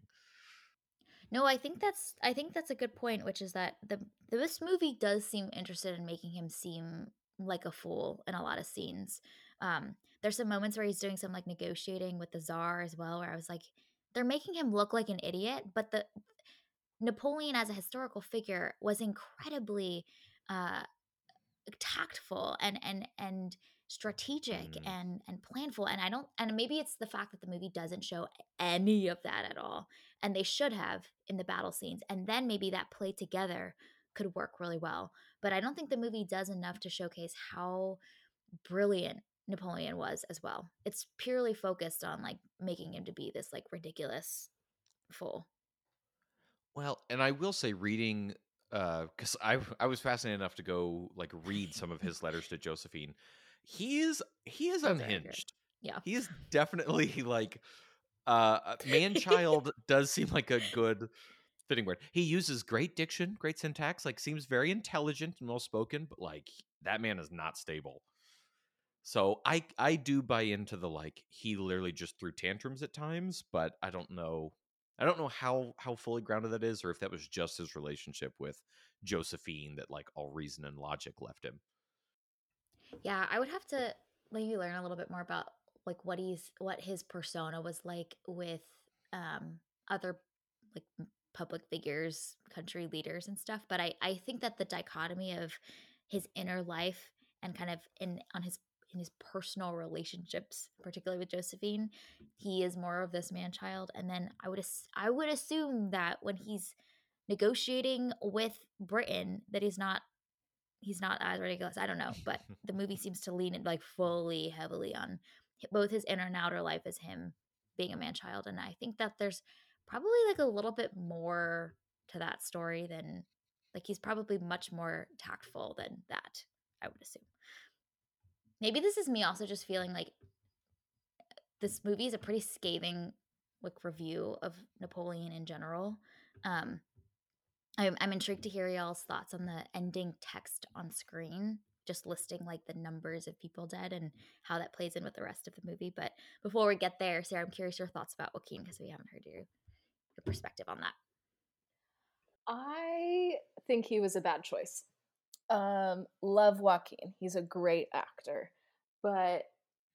No, I think that's I think that's a good point, which is that the this movie does seem interested in making him seem like a fool in a lot of scenes. Um, there's some moments where he's doing some like negotiating with the czar as well, where I was like, they're making him look like an idiot, but the Napoleon as a historical figure was incredibly uh, tactful and and and strategic Mm. and and planful and i don't and maybe it's the fact that the movie doesn't show any of that at all and they should have in the battle scenes and then maybe that play together could work really well but i don't think the movie does enough to showcase how brilliant napoleon was as well it's purely focused on like making him to be this like ridiculous fool Well, and I will say, reading because I I was fascinated enough to go like read some of his letters to Josephine. He is he is Those are accurate. unhinged. yeah He is definitely like uh man child does seem like a good fitting word. He uses great diction, great syntax, like seems very intelligent and well spoken, but like that man is not stable. So I I do buy into the like he literally just threw tantrums at times, but I don't know I don't know how how fully grounded that is or if that was just his relationship with Josephine that like all reason and logic left him. Yeah, I would have to maybe learn a little bit more about like what he's what his persona was like with um other like public figures, country leaders and stuff, but I I think that the dichotomy of his inner life and kind of in on his in his personal relationships, particularly with Josephine, he is more of this man child and then I would as- I would assume that when he's negotiating with Britain that he's not he's not as ridiculous. I don't know, but the movie seems to lean it like fully heavily on both his inner and outer life as him being a man child, and I think that there's probably like a little bit more to that story than like he's probably much more tactful than that. I would assume. Maybe this is me also just feeling like this movie is a pretty scathing like review of Napoleon in general. Um, I'm, I'm intrigued to hear y'all's thoughts on the ending text on screen, just listing like the numbers of people dead and how that plays in with the rest of the movie. But before we get there, Sarah, I'm curious your thoughts about Joaquin because we haven't heard your your perspective on that. I think he was a bad choice. Um, love Joaquin. He's a great actor. But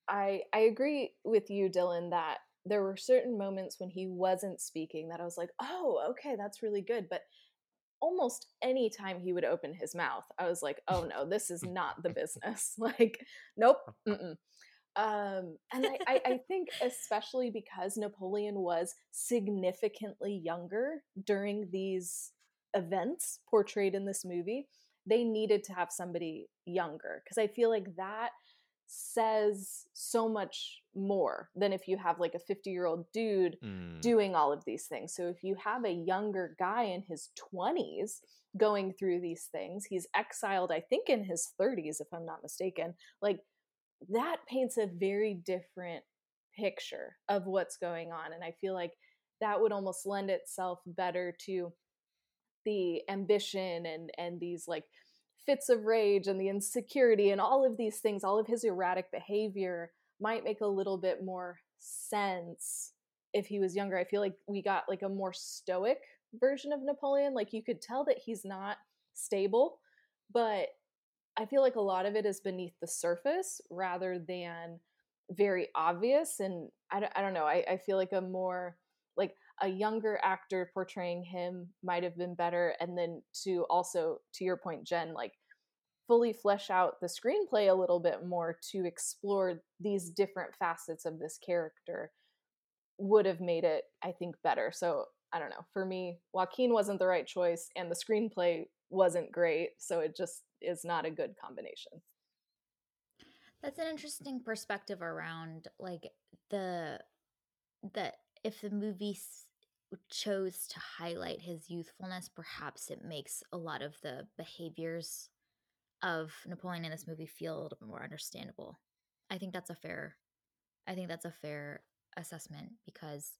I I agree with you, Dillon, that there were certain moments when he wasn't speaking that I was like, oh, okay, that's really good. But almost any time he would open his mouth, I was like, oh no, this is not the business. like, nope. Mm-mm. Um, and I, I, I think especially because Napoleon was significantly younger during these events portrayed in this movie, they needed to have somebody younger because I feel like that says so much more than if you have like a 50 year old dude Mm. doing all of these things. So if you have a younger guy in his 20s going through these things, he's exiled, I think, in his 30s, if I'm not mistaken. Like that paints a very different picture of what's going on. And I feel like that would almost lend itself better to the ambition and and these like fits of rage and the insecurity and all of these things, all of his erratic behavior might make a little bit more sense if he was younger. I feel like we got like a more stoic version of Napoleon. Like you could tell that he's not stable, but I feel like a lot of it is beneath the surface rather than very obvious. And I don't, I don't know. I, I feel like a more like a younger actor portraying him might have been better. And then to also, to your point, Jen, like fully flesh out the screenplay a little bit more to explore these different facets of this character would have made it, I think, better. So I don't know. For me, Joaquin wasn't the right choice, and the screenplay wasn't great. So it just is not a good combination. That's an interesting perspective around like the that if the movie chose to highlight his youthfulness, perhaps it makes a lot of the behaviors of Napoleon in this movie feel a little bit more understandable. I think that's a fair I think that's a fair assessment because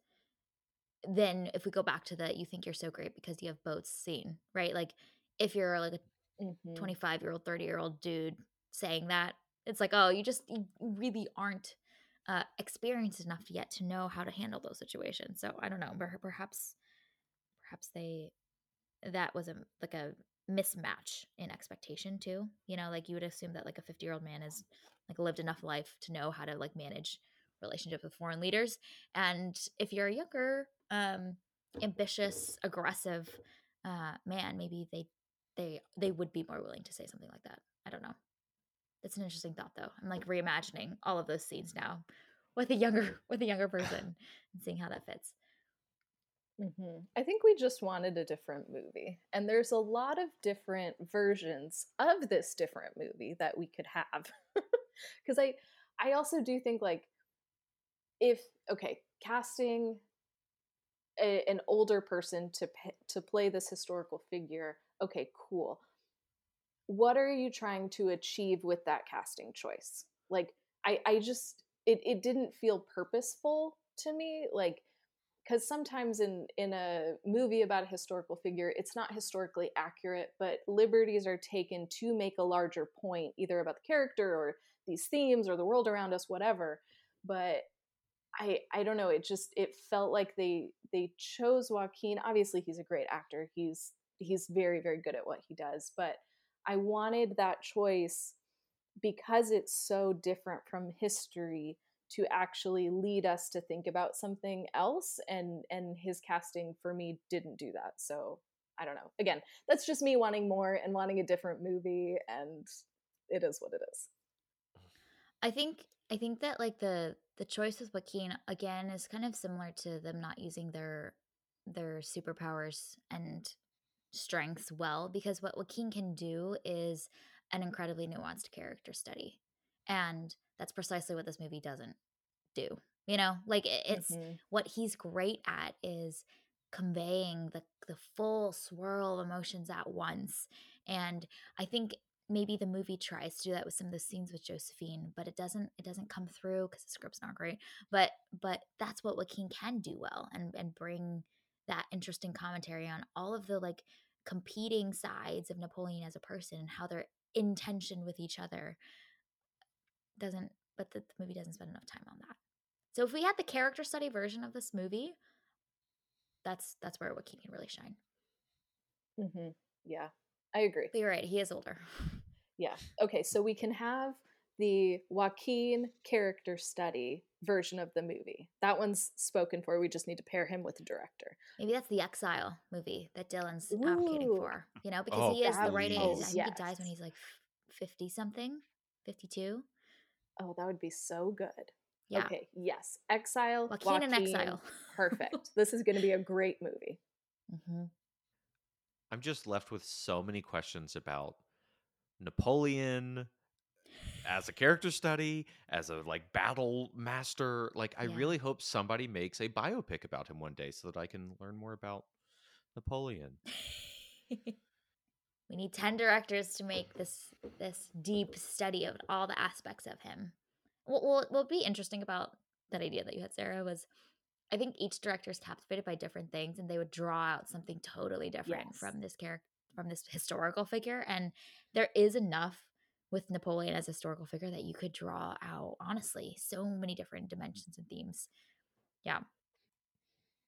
then if we go back to the you think you're so great because you have boats scene, right? Like if you're like a Mhm. 25 year old, 30 year old dude saying that, it's like, oh, you just you really aren't uh, experienced enough yet to know how to handle those situations. So I don't know, per- perhaps, perhaps they that was a like a mismatch in expectation too. You know, like you would assume that like a 50 year old man has like lived enough life to know how to like manage relationships with foreign leaders, and if you're a younger, um, ambitious, aggressive uh, man, maybe they they they would be more willing to say something like that. I don't know. It's an interesting thought though. I'm like reimagining all of those scenes now with a younger with a younger person and seeing how that fits. hmm I think we just wanted a different movie. And there's a lot of different versions of this different movie that we could have. Cuz I I also do think like if okay, casting a, an older person to to play this historical figure, okay, cool. What are you trying to achieve with that casting choice? Like I I just it it didn't feel purposeful to me like because sometimes in in a movie about a historical figure it's not historically accurate but liberties are taken to make a larger point either about the character or these themes or the world around us whatever. But i i don't know it just it felt like they they chose joaquin. Obviously he's a great actor. He's he's very very good at what he does but i wanted that choice because it's so different from history to actually lead us to think about something else and and his casting for me didn't do that so i don't know. Again that's just me wanting more and wanting a different movie and it is what it is. I think I think that like the the choice with Joaquin again is kind of similar to them not using their their superpowers and strengths well because what Joaquin can do is an incredibly nuanced character study. And that's precisely what this movie doesn't do. You know, like it, it's Mhm. what he's great at is conveying the the full swirl of emotions at once. And I think maybe the movie tries to do that with some of the scenes with Josephine, but it doesn't it doesn't come through because the script's not great. But but that's what Joaquin can do well and and bring that interesting commentary on all of the like competing sides of Napoleon as a person and how they're in tension with each other. Doesn't but the, the movie doesn't spend enough time on that. So if we had the character study version of this movie, that's that's where Joaquin can really shine. Mm-hmm. yeah i agree But you're right, he is older. yeah okay so we can have the joaquin character study version of the movie that one's spoken for we just need to pair him with the director Maybe that's the Exile movie that Dillon's advocating Ooh. for. You know, because Oh, he is the that- right age. I think he dies when he's like fifty something, fifty two. oh that would be so good Yeah, okay yes exile Joaquin in Exile. perfect this is going to be a great movie hmm I'm just left with so many questions about Napoleon as a character study, as a like battle master. Like I Yeah. really hope somebody makes a biopic about him one day so that I can learn more about Napoleon. we need 10 directors to make this this deep study of all the aspects of him what will what would be interesting about that idea that you had sarah was i think each director is captivated by different things and they would draw out something totally different Yes. from this character from this historical figure and there is enough with Napoleon as a historical figure that you could draw out honestly so many different dimensions and themes. Yeah.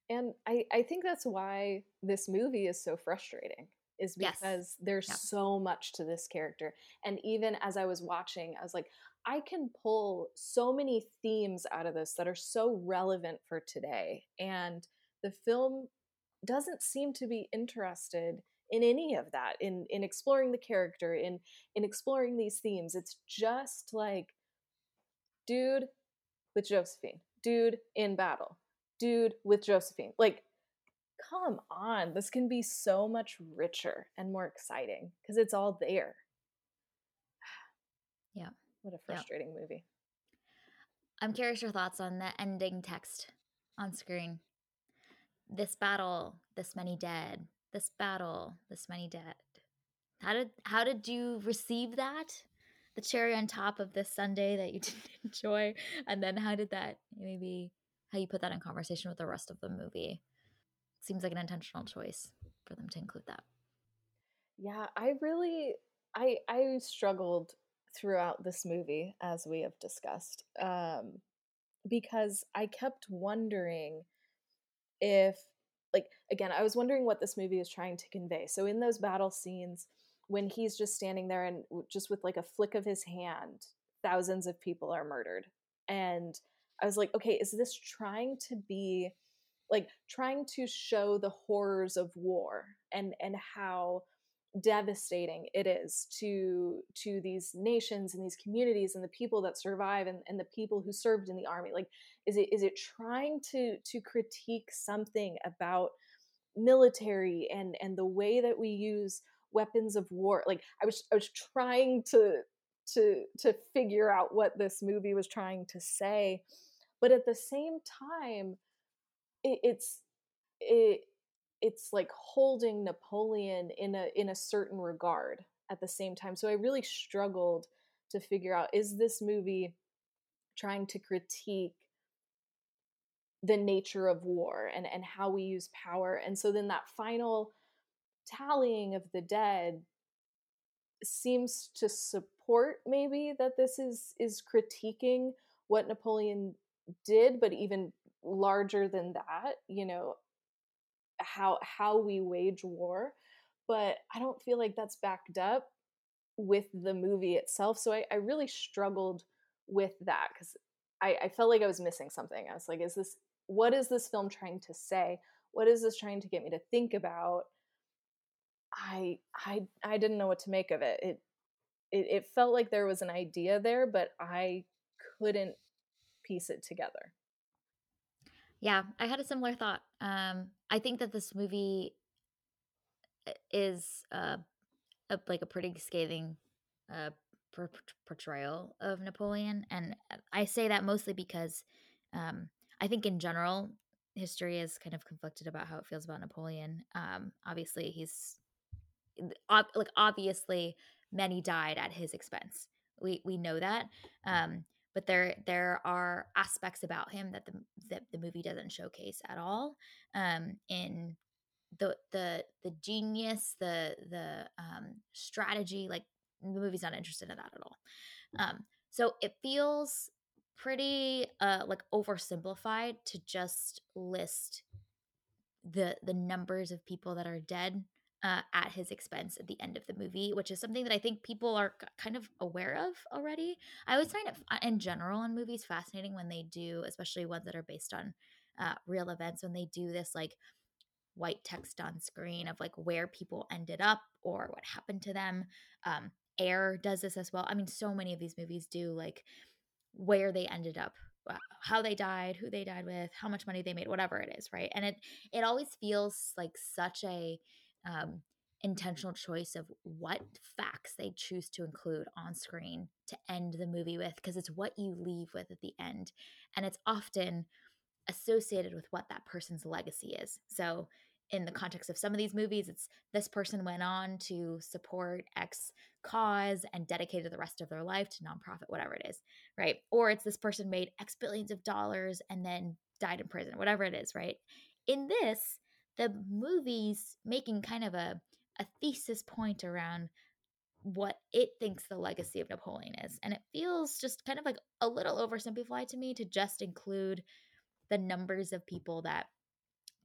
And I, I think that's why this movie is so frustrating, is Yes. because there's Yeah. so much to this character. And even as I was watching, I was like, I can pull so many themes out of this that are so relevant for today. And the film doesn't seem to be interested in any of that, in in exploring the character, in in exploring these themes. It's just like dude with Josephine, dude in battle, dude with Josephine. Like, come on, this can be so much richer and more exciting because it's all there. Yeah. What a Yeah. frustrating movie. I'm curious your thoughts on the ending text on screen. This battle, this many dead. This battle, this many dead. How did how did you receive that? The cherry on top of this sundae that you didn't enjoy, and then how did that maybe how you put that in conversation with the rest of the movie? Seems like an intentional choice for them to include that. Yeah, I really I I struggled throughout this movie as we have discussed. Um because I kept wondering if like again, I was wondering what this movie is trying to convey. So in those battle scenes when he's just standing there and just with like a flick of his hand, thousands of people are murdered. And I was like, okay, is this trying to be like trying to show the horrors of war and and how devastating it is to to these nations and these communities and the people that survive and, and the people who served in the army like is it is it trying to to critique something about military and and the way that we use weapons of war? Like i was i was trying to to to figure out what this movie was trying to say but at the same time it, it's it it's like holding Napoleon in a in a certain regard at the same time. So I really struggled to figure out is this movie trying to critique the nature of war and and how we use power. And so then that final tallying of the dead seems to support maybe that this is is critiquing what Napoleon did, but even larger than that, you know, how how we wage war but i don't feel like that's backed up with the movie itself so i, I really struggled with that because I, I felt like i was missing something. I was like is this what is this film trying to say? What is this trying to get me to think about? I i i didn't know what to make of it. It it, it felt like there was an idea there but i couldn't piece it together. Yeah, I had a similar thought. Um, I think that this movie is uh, a, like a pretty scathing uh, per- portrayal of Napoleon, and uh, I say that mostly because um, I think in general history is kind of conflicted about how it feels about Napoleon. Um, obviously, he's ob- like obviously many died at his expense. We we know that. Um, but there there are aspects about him that the that the movie doesn't showcase at all. Um, in the the the genius, the the um, strategy, like the movie's not interested in that at all. Um, so it feels pretty uh like oversimplified to just list the the numbers of people that are dead uh, at his expense at the end of the movie, which is something that I think people are kind of aware of already. I always find it f- in general in movies fascinating when they do, especially ones that are based on uh, real events, when they do this like white text on screen of like where people ended up or what happened to them. Um, Air does this as well. I mean, so many of these movies do like where they ended up uh, how they died who they died with how much money they made whatever it is right and it it always feels like such a um intentional choice of what facts they choose to include on screen to end the movie with because it's what you leave with at the end and it's often associated with what that person's legacy is so in the context of some of these movies it's this person went on to support x cause and dedicated the rest of their life to nonprofit whatever it is right? Or it's this person made X billions of dollars and then died in prison, whatever it is, right? In this, the movie's making kind of a, a thesis point around what it thinks the legacy of Napoleon is. And it feels just kind of like a little oversimplified to me to just include the numbers of people that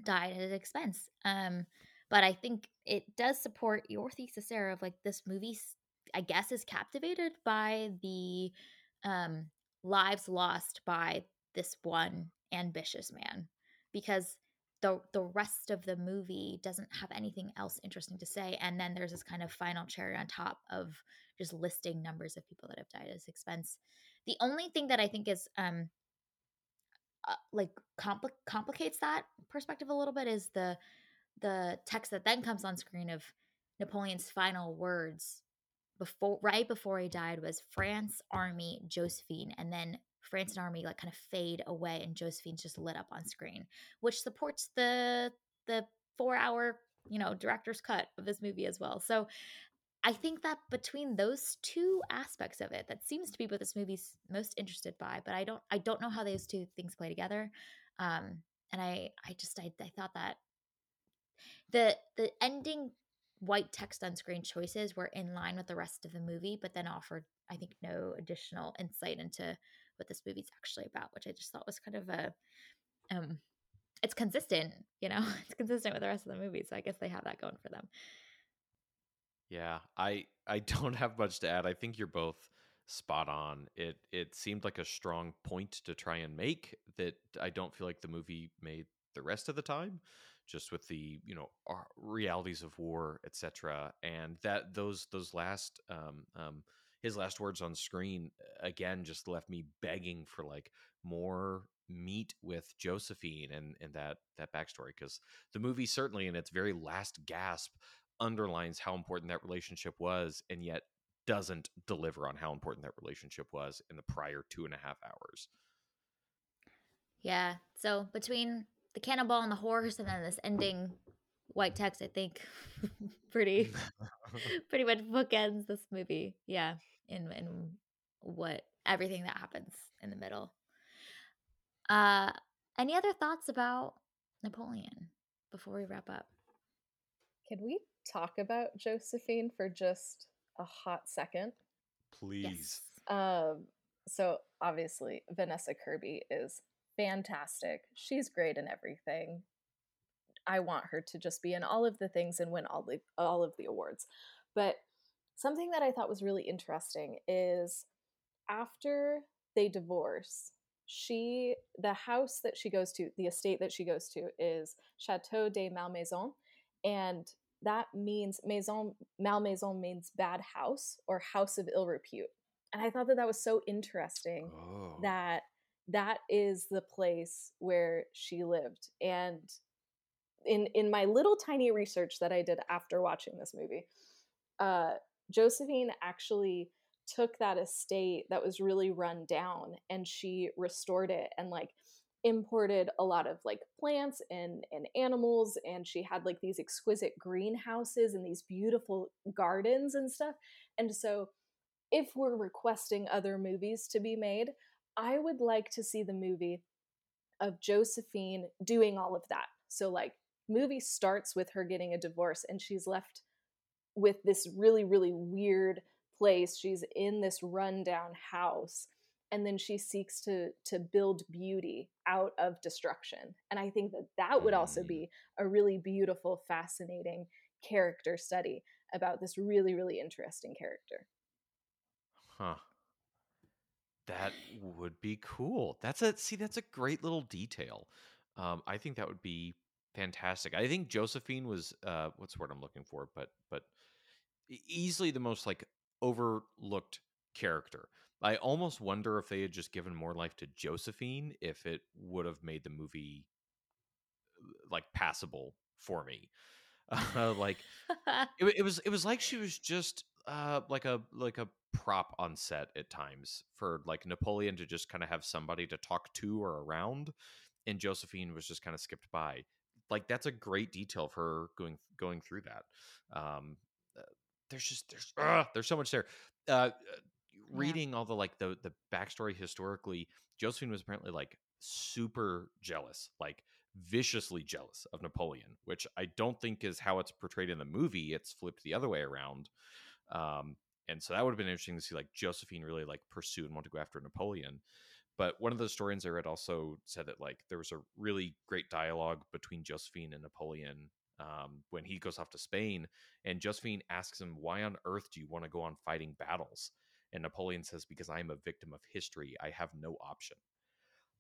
died at his expense. Um, but I think it does support your thesis, Sarah, of like this movie, I guess, is captivated by the um, lives lost by this one ambitious man because the the rest of the movie doesn't have anything else interesting to say and then there's this kind of final cherry on top of just listing numbers of people that have died at his expense. The only thing that i think is um uh, like compl- complicates that perspective a little bit is the the text that then comes on screen of napoleon's final words before right before he died was france army josephine and then France and Army like kind of fade away and Josephine's just lit up on screen, which supports the the four hour, you know, director's cut of this movie as well. So I think that between those two aspects of it, that seems to be what this movie's most interested by. But I don't I don't know how those two things play together. Um and I I just I, I thought that the the ending white text on screen choices were in line with the rest of the movie, but then offered, I think, no additional insight into what this movie's actually about, which I just thought was kind of a um it's consistent, you know, it's consistent with the rest of the movie. So I guess they have that going for them. Yeah, I I don't have much to add. I think you're both spot on. It it seemed like a strong point to try and make that I don't feel like the movie made the rest of the time just with the you know realities of war etc and that those those last um, um, his last words on screen uh, again just left me begging for like more meat with Josephine and and that that backstory because the movie certainly in its very last gasp underlines how important that relationship was and yet doesn't deliver on how important that relationship was in the prior two and a half hours. Yeah. So between the cannonball and the horse and then this ending white text, I think pretty pretty much bookends this movie. Yeah in in what everything that happens in the middle. Uh any other thoughts about Napoleon before we wrap up? Can we talk about Josephine for just a hot second? Please. Yes. Um so obviously Vanessa Kirby is fantastic. She's great in everything. I want her to just be in all of the things and win all the all of the awards. But Something that I thought was really interesting is after they divorce, she the house that she goes to, the estate that she goes to is Chateau de Malmaison, and that means maison Malmaison means bad house or house of ill repute. And I thought that that was so interesting oh. that that is the place where she lived and in in my little tiny research that I did after watching this movie, uh, Josephine actually took that estate that was really run down and she restored it and like imported a lot of like plants and and animals and she had like these exquisite greenhouses and these beautiful gardens and stuff. And so if we're requesting other movies to be made i would like to see the movie of josephine doing all of that. So like movie starts with her getting a divorce and she's left with this really really weird place. She's in this rundown house and then she seeks to to build beauty out of destruction and i think that that would also mm. be a really beautiful fascinating character study about this really really interesting character. Huh. That would be cool. That's a see that's a great little detail. Um, i think that would be fantastic. I think josephine was uh, what's the word i'm looking for? But but easily the most like overlooked character. I almost wonder if they had just given more life to Josephine, if it would have made the movie like passable for me. Uh, like it, it, was, it was like she was just uh, like a like a prop on set at times for like Napoleon to just kind of have somebody to talk to or around, and Josephine was just kind of skipped by. Like that's a great detail of her going going through that. Um, there's just there's uh, there's so much there. Uh, reading yeah. all the like the the backstory historically, Josephine was apparently like super jealous, like viciously jealous of Napoleon, which I don't think is how it's portrayed in the movie. It's flipped the other way around. Um, and so that would have been interesting to see like Josephine really like pursue and want to go after Napoleon. But one of the historians I read also said that like there was a really great dialogue between Josephine and Napoleon um, when he goes off to Spain, and Josephine asks him, "Why on earth do you want to go on fighting battles?" And Napoleon says, "Because I am a victim of history. I have no option."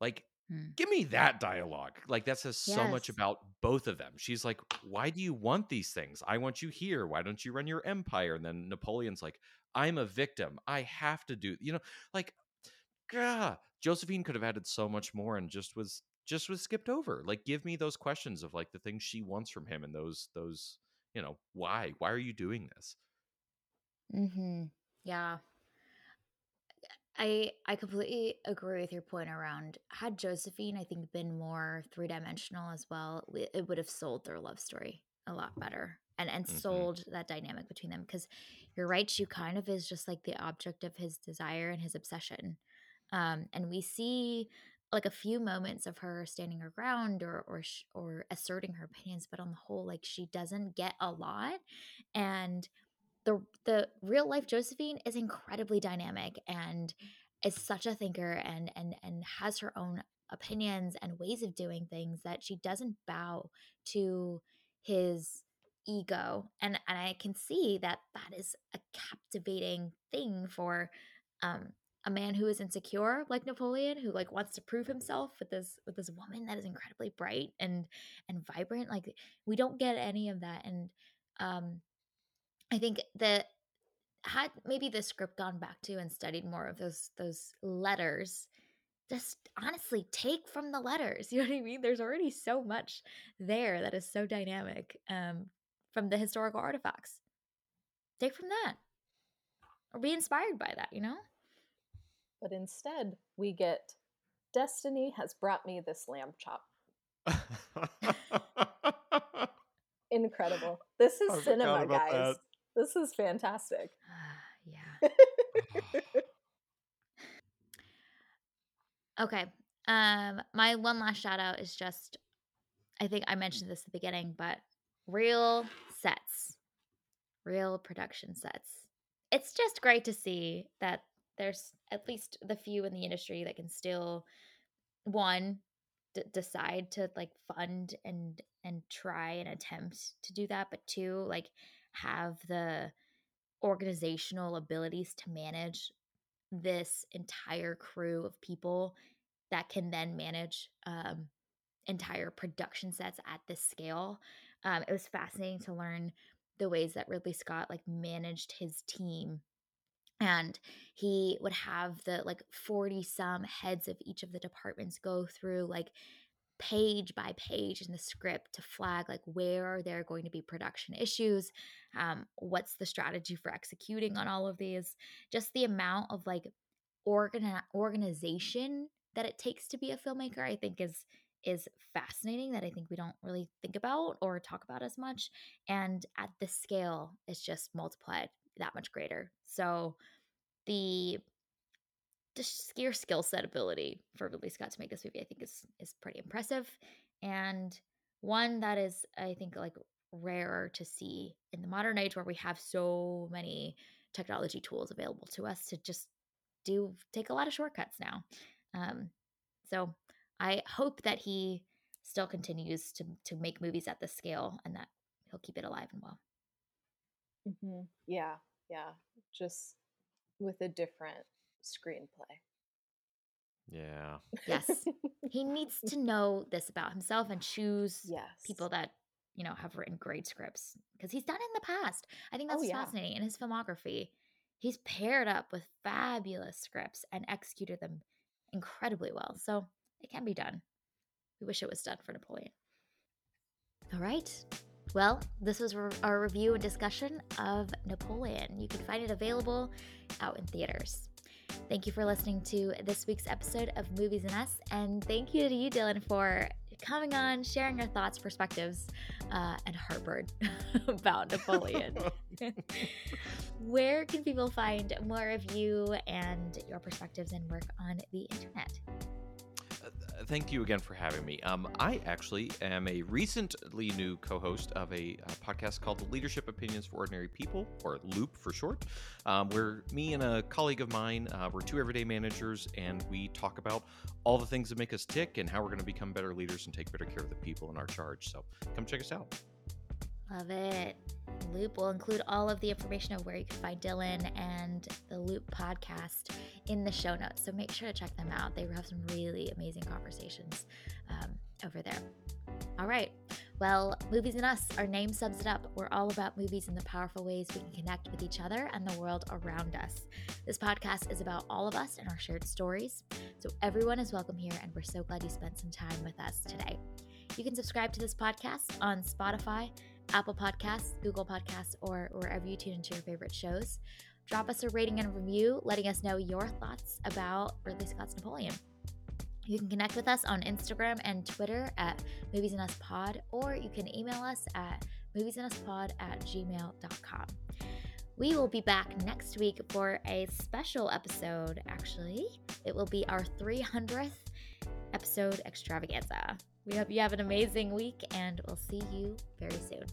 Like, Hmm. give me that dialogue. Like that says so much about both of them. She's like, "Why do you want these things? I want you here. Why don't you run your empire?" And then Napoleon's like, "I'm a victim. I have to do." You know, like, gah. Josephine could have added so much more and just was just was skipped over. Like, give me those questions of like the things she wants from him and those those you know why why are you doing this? Mm-hmm. Yeah. I I completely agree with your point around had Josephine I think been more three dimensional as well, it would have sold their love story a lot better and and Mhm. sold that dynamic between them because you're right, she kind of is just like the object of his desire and his obsession, um, and we see like a few moments of her standing her ground or or or asserting her opinions, but on the whole, like she doesn't get a lot, and the the real life Josephine is incredibly dynamic and is such a thinker and and and has her own opinions and ways of doing things that she doesn't bow to his ego and and I can see that that is a captivating thing for um a man who is insecure like Napoleon who like wants to prove himself with this with this woman that is incredibly bright and and vibrant like we don't get any of that and um I think that had maybe the script gone back to and studied more of those those letters, just honestly take from the letters. You know what I mean? There's already so much there that is so dynamic um, from the historical artifacts. Take from that, or be inspired by that. You know? But instead, we get Destiny has brought me this lamb chop. Incredible. This is forgot cinema, guys. that. This is fantastic. yeah. Okay. Um, my one last shout out is just I think I mentioned this at the beginning, but real sets, real production sets. It's just great to see that there's at least the few in the industry that can still one d- decide to like fund and and try and attempt to do that, but two like have the organizational abilities to manage this entire crew of people that can then manage um, entire production sets at this scale. Um, it was fascinating to learn the ways that Ridley Scott like managed his team. And he would have the like 40 some heads of each of the departments go through like page by page in the script to flag like where are there going to be production issues um, what's the strategy for executing on all of these just the amount of like organi- organization that it takes to be a filmmaker i think is is fascinating that i think we don't really think about or talk about as much and at this scale it's just multiplied that much greater so the sheer skill set ability for Ridley Scott to make this movie, I think is is pretty impressive, and one that is I think like rarer to see in the modern age where we have so many technology tools available to us to just do take a lot of shortcuts now. Um, so I hope that he still continues to to make movies at this scale and that he'll keep it alive and well. Hmm Yeah, yeah. Just with a different screenplay. yeah. Yes. he needs to know this about himself and choose yes. people that you know have written great scripts because he's done it in the past i think Oh, that's yeah. fascinating in his filmography he's paired up with fabulous scripts and executed them incredibly well so it can be done we wish it was done for napoleon all right well this was our review and discussion of napoleon you can find it available out in theaters Thank you for listening to this week's episode of Movies and Us, and thank you to you, Dillon, for coming on, sharing your thoughts, perspectives, uh, and heartburn about Napoleon. Where can people find more of you and your perspectives and work on the internet? Uh, thank you again for having me. Um, I actually am a recently new co-host of a, a podcast called the Leadership Opinions for Ordinary People, or Loop for short, um, where me and a colleague of mine, uh, we're two everyday managers, and we talk about all the things that make us tick and how we're going to become better leaders and take better care of the people in our charge. So come check us out. Love it. Loop will include all of the information of where you can find Dillon and the Loop podcast in the show notes. So make sure to check them out. They have some really amazing conversations um, over there. All right. Well, Movies and Us, our name sums it up. We're all about movies and the powerful ways we can connect with each other and the world around us. This podcast is about all of us and our shared stories. So everyone is welcome here, and we're so glad you spent some time with us today. You can subscribe to this podcast on Spotify, Apple Podcasts, Google Podcasts, or wherever you tune into your favorite shows. Drop us a rating and review, letting us know your thoughts about Ridley Scott's Napoleon. You can connect with us on Instagram and Twitter at Movies and Us Pod, or you can email us at moviesanduspod at gmail.com. We will be back next week for a special episode, actually. It will be our 300th episode extravaganza. We hope you have an amazing week, and we'll see you very soon.